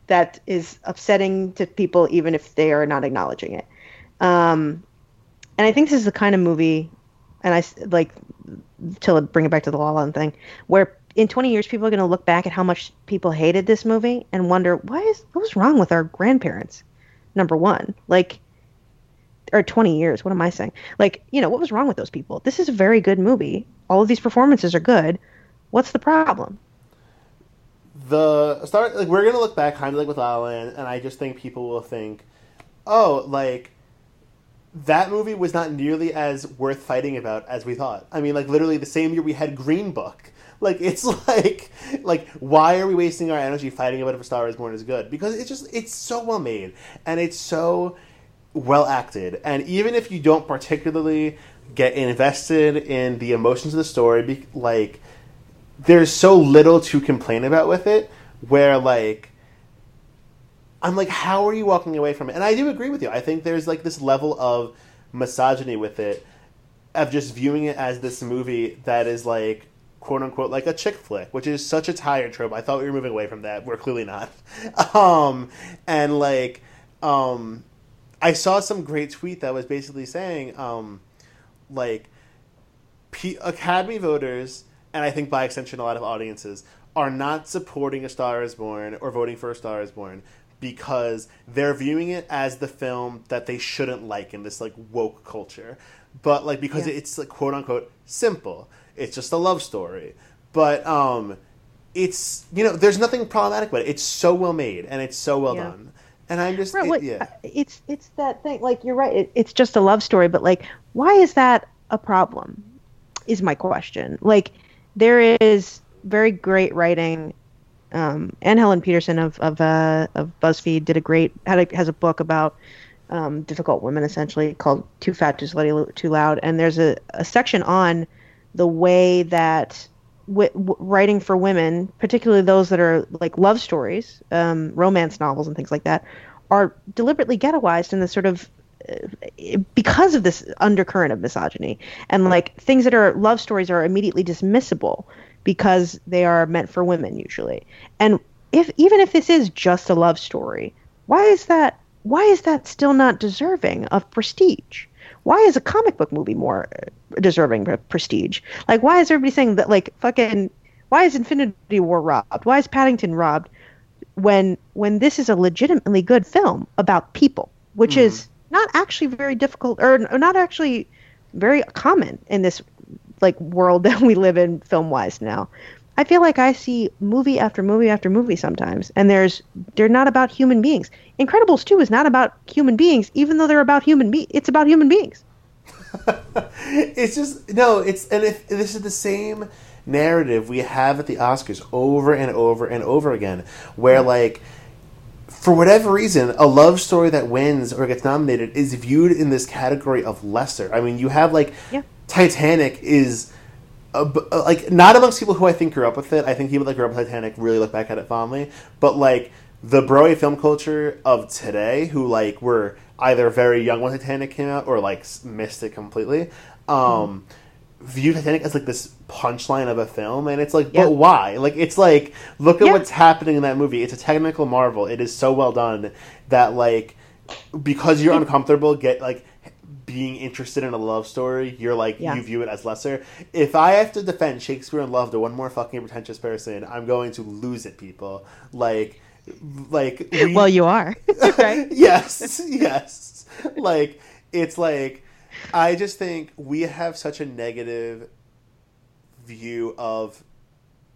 that is upsetting to people even if they are not acknowledging it. Um, and I think this is the kind of movie, and I like to bring it back to the La La thing, where in 20 years people are going to look back at how much people hated this movie and wonder why is what was wrong with our grandparents? Number one. Like or 20 years what am i saying like you know what was wrong with those people this is a very good movie all of these performances are good what's the problem the start like we're gonna look back kind of like with La La Land, and I just think people will think, oh, like that movie was not nearly as worth fighting about as we thought. I mean, like literally the same year we had Green Book. Like it's like like why are we wasting our energy fighting about if a Star is Born is good? Because it's just it's so well made and it's so well acted. And even if you don't particularly get invested in the emotions of the story, like there's so little to complain about with it. Where like I'm like, how are you walking away from it? And I do agree with you. I think there's like this level of misogyny with it, of just viewing it as this movie that is like quote unquote like a chick flick, which is such a tired trope. I thought we were moving away from that. We're clearly not. Um, and like, um, I saw some great tweet that was basically saying, um, like, P- Academy voters, and I think by extension a lot of audiences, are not supporting A Star Is Born or voting for A Star Is Born because they're viewing it as the film that they shouldn't like in this like woke culture, but like because Yeah. it's like quote unquote simple. It's just a love story, but um, it's you know there's nothing problematic about it. It's so well made and it's so well Yeah. done, and I'm just Right, it- what- yeah. it's it's that thing like you're right it, it's just a love story but like why is that a problem is my question like there is very great writing um, and Helen Petersen of of, uh, of BuzzFeed did a great had a, has a book about um, difficult women essentially called Too Fat, Too Slutty, Too Loud, and there's a, a section on the way that w- writing for women, particularly those that are like love stories, um, romance novels, and things like that, are deliberately ghettoized in this sort of uh, because of this undercurrent of misogyny. And like things that are love stories are immediately dismissible because they are meant for women usually. And if even if this is just a love story why is that why is that still not deserving of prestige why is a comic book movie more deserving of prestige? Like why is everybody saying that like fucking why is infinity war robbed? Why is paddington robbed when when this is a legitimately good film about people which is hmm. not actually very difficult or, or not actually very common in this like world that we live in film wise now i feel like i see movie after movie after movie sometimes and there's they're not about human beings. Incredibles 2 is not about human beings even though they're about human be- it's about human beings. It's just no it's and if this is the same narrative we have at the oscars over and over and over again where like for whatever reason a love story that wins or gets nominated is viewed in this category of lesser. I mean you have like Yeah. titanic is uh, uh, like not amongst people who I think grew up with it. I think people that grew up with Titanic really look back at it fondly. But like the Broadway film culture of today, who like were either very young when Titanic came out or like missed it completely, um, view Titanic as like this punchline of a film, and it's like, Yeah. but why? Like it's like look at Yeah. what's happening in that movie. It's a technical marvel. It is so well done that like because you're uncomfortable, get like being interested in a love story, you're like Yeah. you view it as lesser. If I have to defend Shakespeare in Love to one more fucking pretentious person, I'm going to lose it, people. Like, like we, well you are right yes, yes. Like it's like I just think we have such a negative view of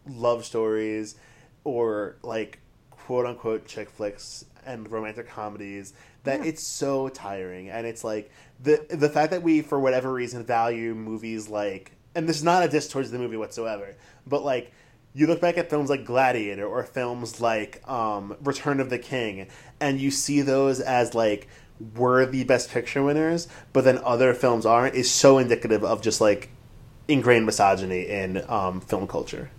love stories or like quote unquote chick flicks and romantic comedies that it's so tiring and it's like the the fact that we for whatever reason value movies like and this is not a diss towards the movie whatsoever but like you look back at films like Gladiator or films like um, Return of the King, and you see those as like worthy Best Picture winners, but then other films aren't, is so indicative of just like ingrained misogyny in um, film culture.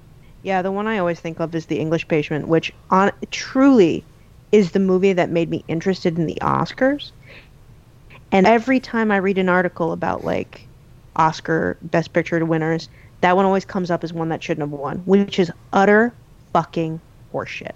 Yeah, the one I always think of is The English Patient, which on truly is the movie that made me interested in the Oscars. And every time I read an article about like Oscar Best Picture winners, that one always comes up as one that shouldn't have won, which is utter fucking horseshit.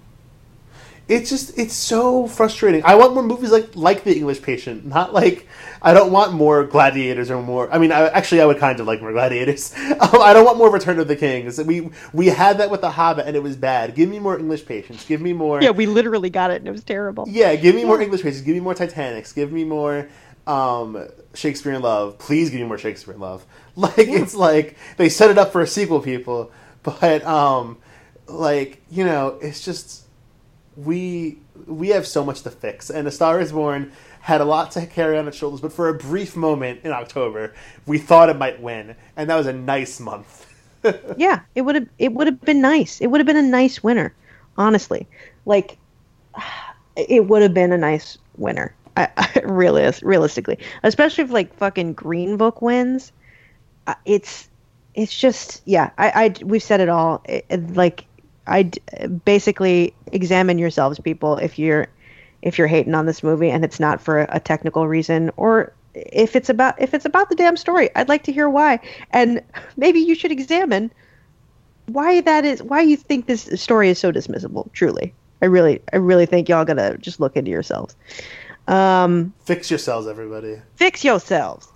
It's just it's so frustrating. I want more movies like like The English Patient, not like I don't want more Gladiators or more. I mean, I, actually, I would kind of like more Gladiators. Um, I don't want more Return of the Kings. We we had that with The Hobbit, and it was bad. Give me more English Patients. Give me more. Yeah, we literally got it, and it was terrible. Yeah, give me more English Patients. Give me more Titanics. Give me more um, Shakespeare in Love. Please give me more Shakespeare in Love. Like it's like they set it up for a sequel, people. But um, like you know, it's just we we have so much to fix, and A Star Is Born had a lot to carry on its shoulders. But for a brief moment in October, we thought it might win, and that was a nice month. yeah, it would have it would have been nice. It would have been a nice winner, honestly. Like it would have been a nice winner. I, I, realist, realistically, especially if like fucking Green Book wins, uh, it's it's just yeah. I, I we've said it all. It, it, like I basically examine yourselves, people, if you're if you're hating on this movie and it's not for a technical reason or if it's about if it's about the damn story i'd like to hear why and maybe you should examine why that is why you think this story is so dismissible truly i really i really think y'all gotta just look into yourselves um fix yourselves everybody fix yourselves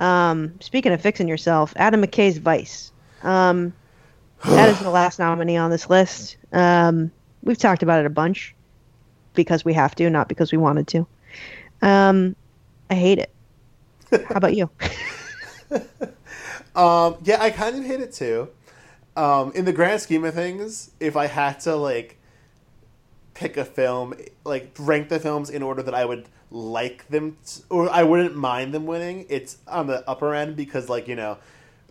um, speaking of fixing yourself, Adam McKay's Vice. Um, that is the last nominee on this list. Um, we've talked about it a bunch because we have to, not because we wanted to. Um, I hate it. How about you? um, yeah, I kind of hate it too. Um, in the grand scheme of things, if I had to like pick a film, like rank the films in order that I would like them, or I wouldn't mind them winning. It's on the upper end because, like you know,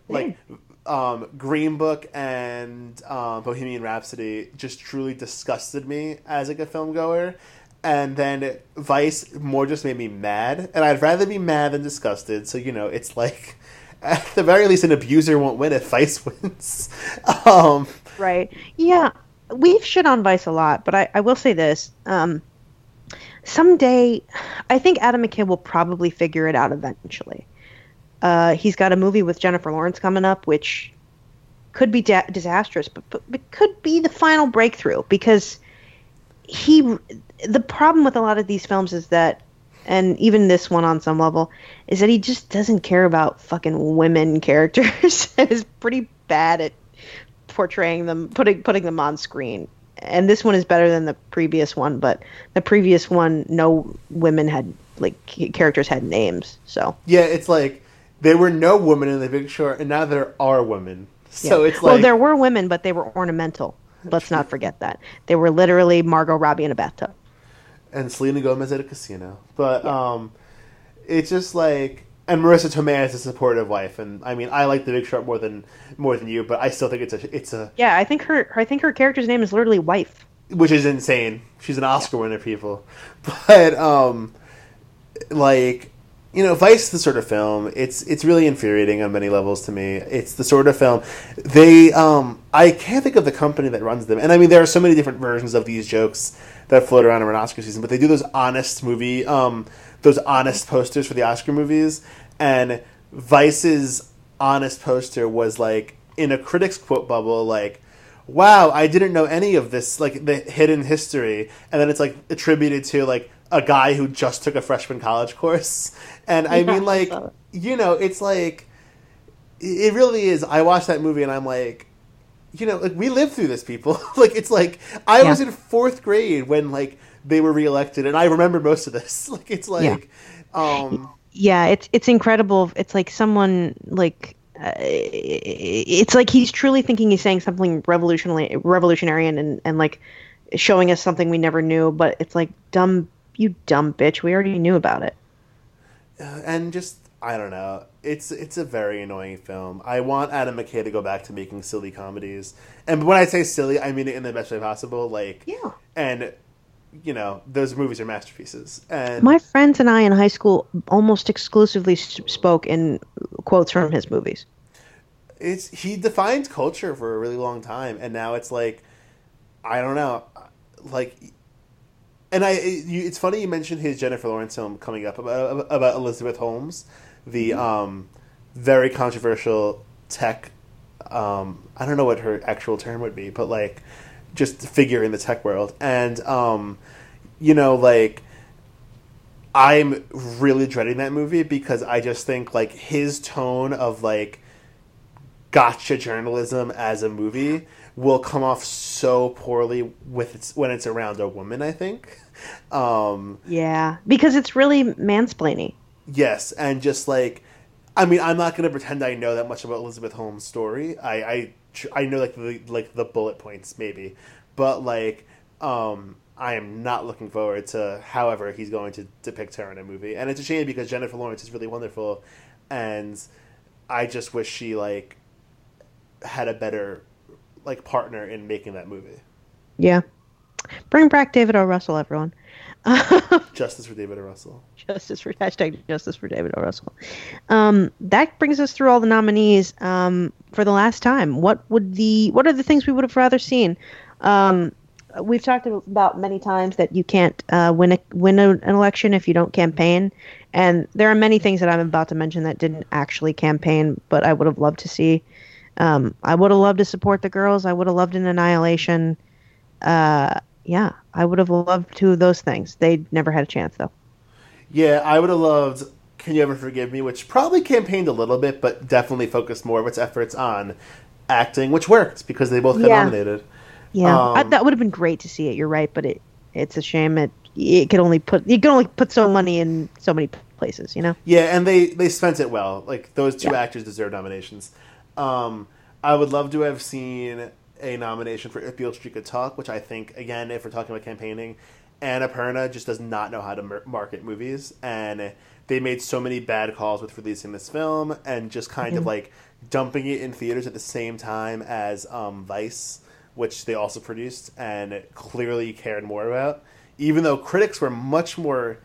like um, Green Book and um, Bohemian Rhapsody just truly disgusted me as like a film goer. And then Vice more just made me mad, and I'd rather be mad than disgusted. So you know, it's like at the very least, an abuser won't win if Vice wins. um, right? Yeah, we've shit on Vice a lot, but I, I will say this: um, someday, I think Adam McKay will probably figure it out eventually. Uh, he's got a movie with Jennifer Lawrence coming up, which could be da- disastrous, but, but, but could be the final breakthrough because he. The problem with a lot of these films is that, and even this one on some level, is that he just doesn't care about fucking women characters and is pretty bad at portraying them, putting putting them on screen and this one is better than the previous one, but the previous one, no women had like characters had names. So yeah, it's like there were no women in The Big Short, and now there are women. So yeah. it's like well, there were women, but they were ornamental. Let's not forget that they were literally Margot Robbie in a bathtub and Selena Gomez at a casino. But yeah. um, it's just like and Marisa Tomei is a supportive wife, and I mean, I like The Big Short more than more than you, but I still think it's a it's a yeah. I think her I think her character's name is literally wife, which is insane. She's an Oscar yeah. winner, people, but um, like you know, Vice is the sort of film. It's it's really infuriating on many levels to me. It's the sort of film they um I can't think of the company that runs them, and I mean there are so many different versions of these jokes that float around around Oscar season, but they do those honest movie um those honest posters for the Oscar movies, and Vice's honest poster was like in a critics quote bubble, like, "Wow, I didn't know any of this, like the hidden history," and then it's like attributed to like a guy who just took a freshman college course, and I yeah, mean, like, you know, it's like it really is. I watched that movie and I'm like, you know, like we lived through this, people. like it's like I yeah. was in fourth grade when like they were reelected, and I remember most of this. Like it's like, yeah. um, yeah, it's it's incredible. It's like someone like. Uh, it's like he's truly thinking he's saying something revolutionary, revolutionary, and, and, and like showing us something we never knew. But it's like dumb, you dumb bitch. We already knew about it. Uh, and just I don't know. It's it's a very annoying film. I want Adam McKay to go back to making silly comedies. And when I say silly, I mean it in the best way possible. Like Yeah. and you know, those movies are masterpieces. And My friends and I in high school almost exclusively spoke in quotes from his movies. it's he defined culture for a really long time and now it's like I don't know, like and I it, you, it's funny you mentioned his Jennifer Lawrence film coming up about about Elizabeth Holmes, the um very controversial tech um I don't know what her actual term would be, but like just figure in the tech world and um you know like I'm really dreading that movie because I just think like his tone of like gotcha journalism as a movie will come off so poorly with its when it's around a woman. I think. Um, Yeah, because it's really mansplaining. yes, and just like, I mean, I'm not going to pretend I know that much about Elizabeth Holmes' story. I I, I know like the like the bullet points maybe, but like, um, I am not looking forward to however he's going to depict her in a movie, and it's a shame because Jennifer Lawrence is really wonderful, and I just wish she like had a better like partner in making that movie. Yeah. Bring back David O. Russell, everyone. Justice for David O. Russell. justice for hashtag justice for David O. Russell. Um, that brings us through all the nominees um, for the last time. What would the what are the things we would have rather seen? Um, we've talked about many times that you can't uh, win a win an election if you don't campaign, and there are many things that I'm about to mention that didn't actually campaign, but I would have loved to see. Um, I would have loved to support the girls. I would have loved an annihilation. Uh, yeah, I would have loved two of those things. They never had a chance though. Yeah, I would have loved Can You Ever Forgive Me, which probably campaigned a little bit, but definitely focused more of its efforts on acting, which worked because they both got Yeah. nominated. Yeah, I, Um, that would have been great to see it. You're right, but it it's a shame it it could only put you can only put so money in so many places. You know. Yeah, and they they spent it well. Like those two Yeah. actors deserve nominations. Um, I would love to have seen a nomination for If Beale Street Could Talk, which I think again, if we're talking about campaigning, Annapurna just does not know how to market movies, and they made so many bad calls with releasing this film and just kind of like dumping it in theaters at the same time as um, Vice, which they also produced and clearly cared more about. Even though critics were much more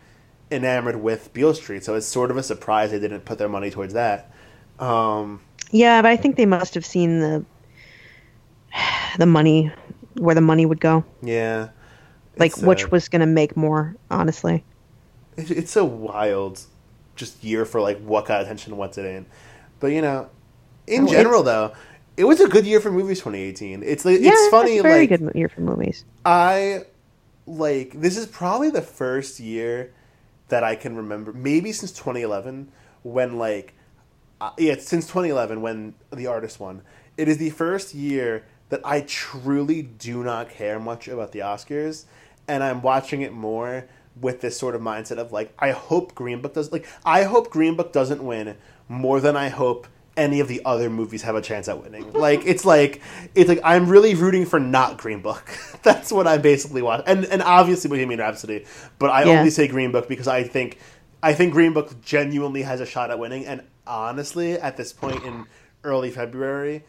enamored with Beale Street, so it's sort of a surprise they didn't put their money towards that. Um, Yeah, but I think they must have seen the the money where the money would go, yeah, like which uh, was going to make more. Honestly, it- it's a wild just year for like what got attention and what didn't. But you know, in Oh, general though, it was a good year for movies 2018. It's like yeah, it's funny a very like good year for movies. I like this is probably the first year that I can remember, maybe since 2011, when like uh, yeah, since 2011 when the artist won. It is the first year that I truly do not care much about the Oscars, and I'm watching it more with this sort of mindset of like, I hope Green Book does like I hope Green Book doesn't win more than I hope any of the other movies have a chance at winning. Like it's like it's like I'm really rooting for not Green Book. That's what I basically want. And and obviously Bohemian Rhapsody, but I Yeah. only say Green Book because I think I think Green Book genuinely has a shot at winning. And honestly, at this point in early February,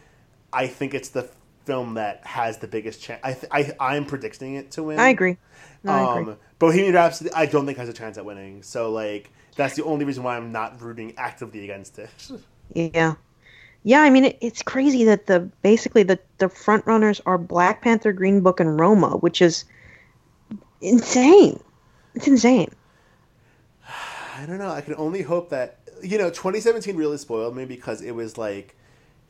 I think it's the film that has the biggest chance. I, th- I I'm predicting it to win. I agree. No, I agree. Um, Bohemian Rhapsody, I don't think has a chance at winning. So like that's the only reason why I'm not rooting actively against it. Yeah. Yeah, I mean it, it's crazy that the basically the the front runners are Black Panther, Green Book, and Roma, which is insane. It's insane. I don't know. I can only hope that you know 2017 really spoiled me because it was like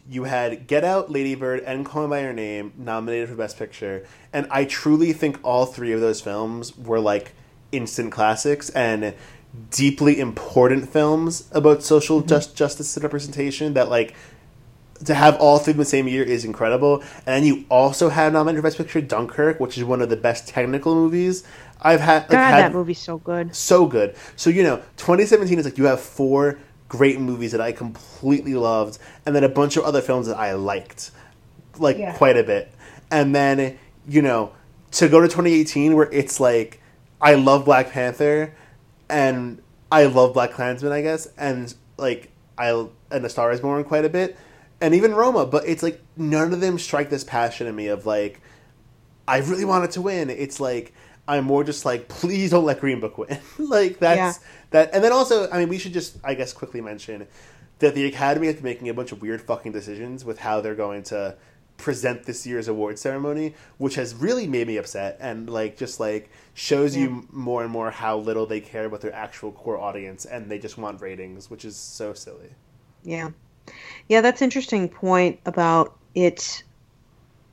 you had Get Out, Lady Bird, and Call Me by Your Name nominated for Best Picture, and I truly think all three of those films were like instant classics and deeply important films about social mm-hmm. just, justice and representation that like to have all three in the same year is incredible. And then you also had nominated for Best Picture Dunkirk, which is one of the best technical movies I've had. Like, God, had that movie's so good. so good. So you know, 2017 is like you have four great movies that I completely loved, and then a bunch of other films that I liked, like Yeah. quite a bit. And then you know, to go to 2018 where it's like I love Black Panther and I love BlacKkKlansman, I guess, and like I and A Star Is Born quite a bit, and even Roma, but it's like none of them strike this passion in me of like I really wanted to win. It's like I'm more just like please don't let Green Book win. like that's Yeah. that, and then also I mean we should just I guess quickly mention that the Academy is making a bunch of weird fucking decisions with how they're going to present this year's award ceremony, which has really made me upset and like just like shows you more and more how little they care about their actual core audience and they just want ratings, which is so silly. Yeah, yeah, that's interesting point about it.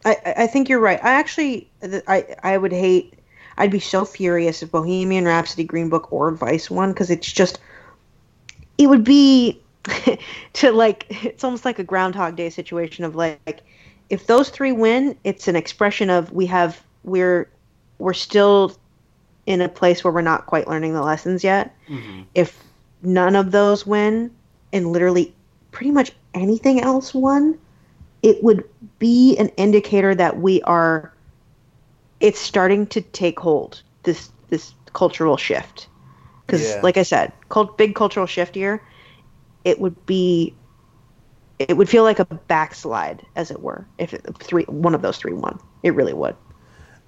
I I I think you're right. I actually I I would hate. I'd be so furious if Bohemian Rhapsody, Green Book, or Vice won because it's just it would be to like it's almost like a Groundhog Day situation of like if those three win, it's an expression of we have we're we're still in a place where we're not quite learning the lessons yet. Mm-hmm. If none of those win, and literally pretty much anything else won, it would be an indicator that we are it's starting to take hold this this cultural shift because Yeah. like i said cult, big cultural shift here it would be it would feel like a backslide as it were if it, three one of those three won it really would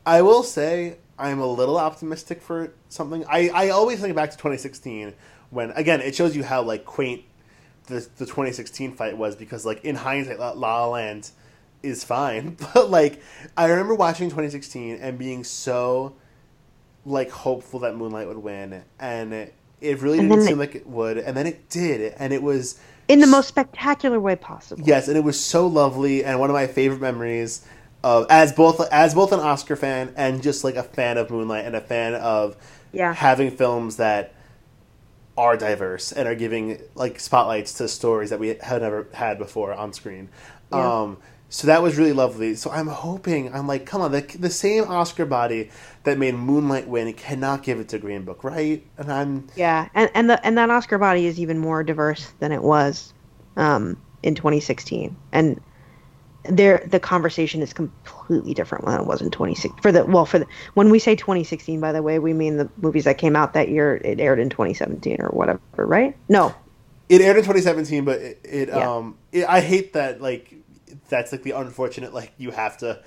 I will say I'm a little optimistic for something. I, I always think back to 2016 when again it shows you how like quaint the the 2016 fight was because like in hindsight La La Land is fine, but like I remember watching 2016 and being so like hopeful that Moonlight would win and it, really And didn't seem it- like it would and then it did and it was in the most spectacular way possible Yes, and it was so lovely, and one of my favorite memories of as both as both an Oscar fan and just like a fan of Moonlight and a fan of Yeah. having films that are diverse and are giving like spotlights to stories that we had never had before on screen. Yeah. Um, so that was really lovely. So I'm hoping I'm like, come on, the the same Oscar body that made Moonlight win cannot give it to Green Book, right? And I'm Yeah, and and the and that Oscar body is even more diverse than it was um, in 2016, and there the conversation is completely different than it was in 2016. For the well, for the when we say 2016, by the way, we mean the movies that came out that year. It aired in 2017 or whatever, right? No, It aired in 2017, but it, it Yeah. um it, I hate that like that's like the unfortunate like you have to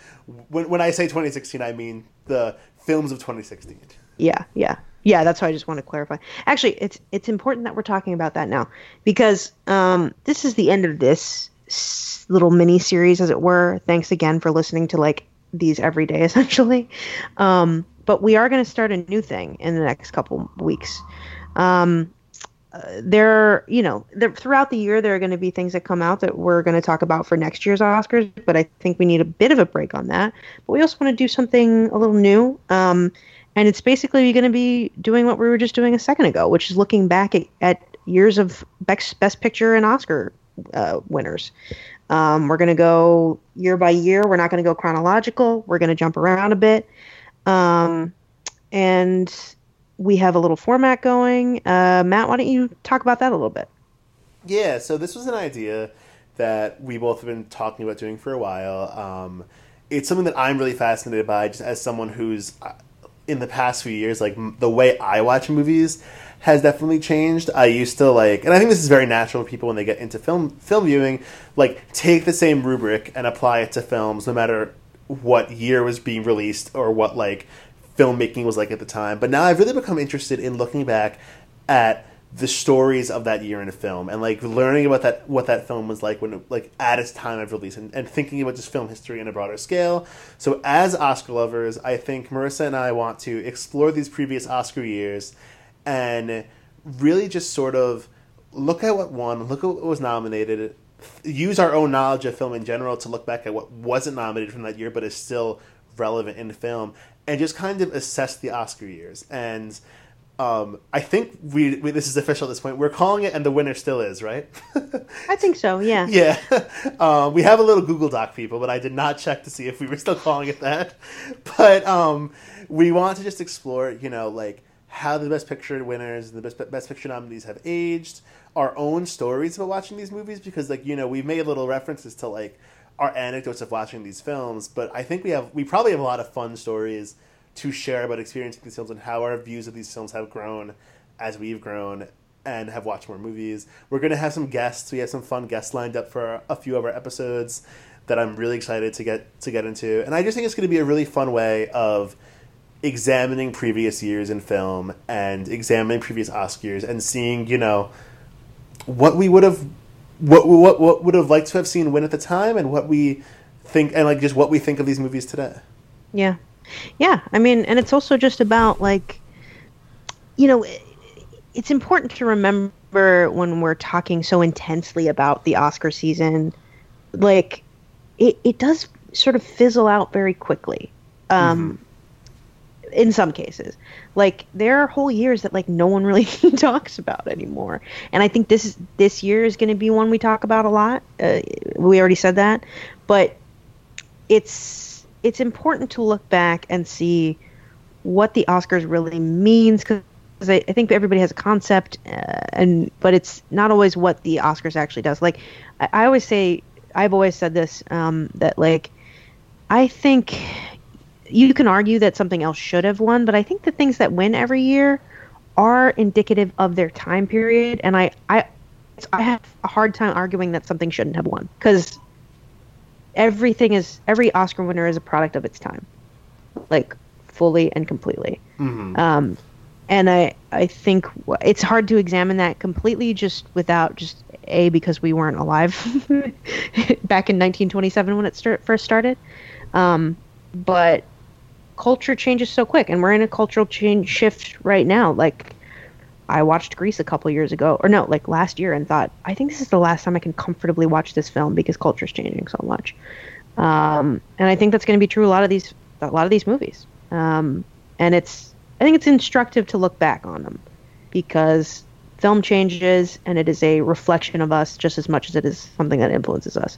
when when I say 2016 I mean the films of 2016. Yeah, yeah, yeah. That's why I just want to clarify. Actually, it's it's important that we're talking about that now because um, this is the end of this little mini series, as it were. Thanks again for listening to like these every day, essentially. Um, but we are going to start a new thing in the next couple weeks. Um, there, you know, there, throughout the year there are going to be things that come out that we're going to talk about for next year's Oscars. But I think we need a bit of a break on that. But we also want to do something a little new. Um, and it's basically going to be doing what we were just doing a second ago, which is looking back at, at years of best, best picture and Oscar uh, winners. Um, we're going to go year by year. We're not going to go chronological. We're going to jump around a bit. Um, and we have a little format going. Uh, Matt, why don't you talk about that a little bit? Yeah, so this was an idea that we both have been talking about doing for a while. Um, it's something that I'm really fascinated by, just as someone who's uh, in the past few years, like the way I watch movies has definitely changed. I used to like, and I think this is very natural for people when they get into film film viewing, like take the same rubric and apply it to films, no matter what year was being released or what like filmmaking was like at the time. But now I've really become interested in looking back at the stories of that year in a film and like learning about that what that film was like when like at its time of release and, and thinking about just film history on a broader scale so as oscar lovers i think marissa and i want to explore these previous oscar years and really just sort of look at what won look at what was nominated use our own knowledge of film in general to look back at what wasn't nominated from that year but is still relevant in film and just kind of assess the oscar years and um, I think we, we this is official at this point. We're calling it, and the winner still is right. I think so. Yeah. yeah, um, we have a little Google Doc, people, but I did not check to see if we were still calling it that. But um, we want to just explore, you know, like how the Best Picture winners and the Best Best Picture nominees have aged, our own stories about watching these movies, because like you know we've made little references to like our anecdotes of watching these films, but I think we have we probably have a lot of fun stories to share about experiencing these films and how our views of these films have grown as we've grown and have watched more movies. We're going to have some guests. We have some fun guests lined up for a few of our episodes that I'm really excited to get to get into. And I just think it's going to be a really fun way of examining previous years in film and examining previous Oscars and seeing, you know, what we would have what what what would have liked to have seen win at the time and what we think and like just what we think of these movies today. Yeah. Yeah, I mean, and it's also just about like you know, it's important to remember when we're talking so intensely about the Oscar season, like it, it does sort of fizzle out very quickly. Um, mm-hmm in some cases. Like there are whole years that like no one really talks about anymore. And i think this is this year is going to be one we talk about a lot. Uh, we already said that. But it's it's important to look back and see what the oscars really means because I, I, think everybody has a concept, uh, and but it's not always what the Oscars actually does. Like I, I always say, I've always said this um, that like I think you can argue that something else should have won, but I think the things that win every year are indicative of their time period, and I I I have a hard time arguing that something shouldn't have won because everything is every Oscar winner is a product of its time, like fully and completely. Mm-hmm. Um, and I I think it's hard to examine that completely just without just a because we weren't alive back in 1927 when it start, first started, um, but culture changes so quick, and we're in a cultural change shift right now. Like I watched Grease a couple years ago, or no, like last year, and thought I think this is the last time I can comfortably watch this film because culture is changing so much. Um, and I think that's going to be true a lot of these a lot of these movies. Um, and it's I think it's instructive to look back on them because film changes and it is a reflection of us just as much as it is something that influences us.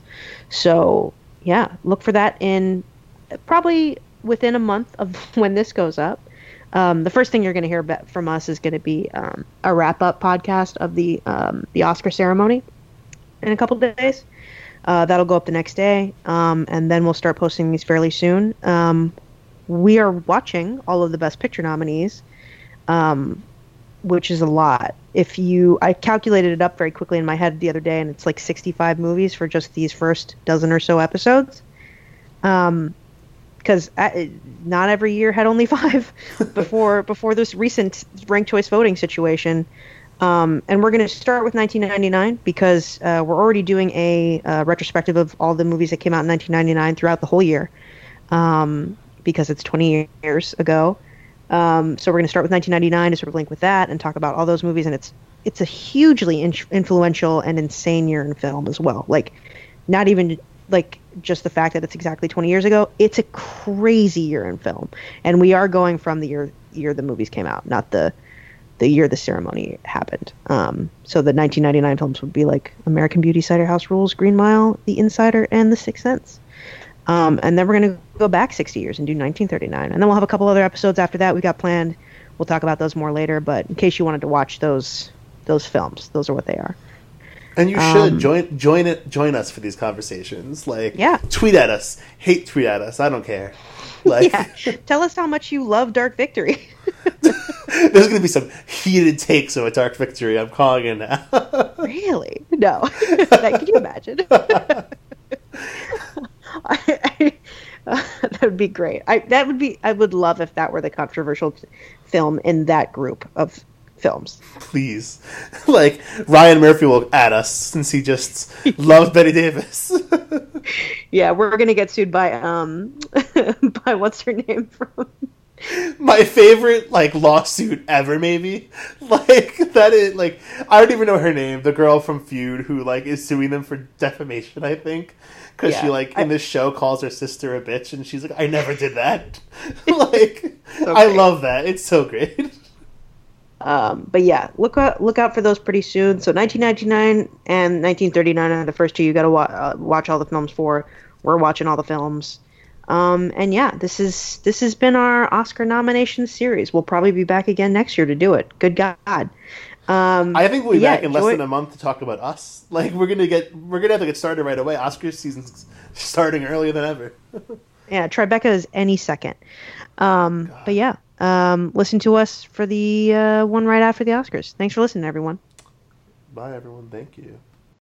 So, yeah, look for that in probably within a month of when this goes up. Um, the first thing you're going to hear from us is going to be um, a wrap up podcast of the um, the Oscar ceremony in a couple days. Uh, that'll go up the next day, um, and then we'll start posting these fairly soon. Um, we are watching all of the Best Picture nominees, um, which is a lot. If you, I calculated it up very quickly in my head the other day, and it's like 65 movies for just these first dozen or so episodes. Um, because not every year had only five before before this recent ranked choice voting situation. Um, and we're going to start with 1999 because uh, we're already doing a uh, retrospective of all the movies that came out in 1999 throughout the whole year. Um, because it's 20 years ago. Um, so we're going to start with 1999 to sort of link with that and talk about all those movies. And it's it's a hugely in- influential and insane year in film as well. Like, not even like just the fact that it's exactly 20 years ago. It's a crazy year in film, and we are going from the year year the movies came out, not the the year the ceremony happened. Um, so the 1999 films would be like American Beauty, Cider House Rules, Green Mile, The Insider, and The Sixth Sense. Um, and then we're going to go back 60 years and do 1939. And then we'll have a couple other episodes after that we got planned. We'll talk about those more later. But in case you wanted to watch those those films, those are what they are. And you should um, join join it join us for these conversations. Like yeah. tweet at us, hate tweet at us. I don't care. Like yeah. tell us how much you love Dark Victory. There's going to be some heated takes of a Dark Victory. I'm calling it now. really? No. Can you imagine? I, I, uh, that would be great. I that would be. I would love if that were the controversial film in that group of films. Please, like Ryan Murphy will add us since he just loves Bette Davis. yeah, we're gonna get sued by um by what's her name from my favorite like lawsuit ever maybe? Like that is like i don't even know her name. The girl from feud who like is suing them for defamation i think. Because yeah, she like in this show calls her sister a bitch and she's like i never did that. Like i love that. It's so great um, but yeah, look out, look out for those pretty soon. So 1999 and 1939 are the first two you got to wa- uh, watch all the films for. We're watching all the films. Um, and yeah, this is this has been our Oscar nomination series. We'll probably be back again next year to do it. Good God. Um, I think we'll be yeah, back in less than a month to talk about us. Like we're gonna get, we're gonna have to get started right away. Oscar season's starting earlier than ever. yeah, Tribeca is any second. Um, but yeah, um, listen to us for the uh, one right after the Oscars. Thanks for listening, everyone. Bye, everyone. Thank you.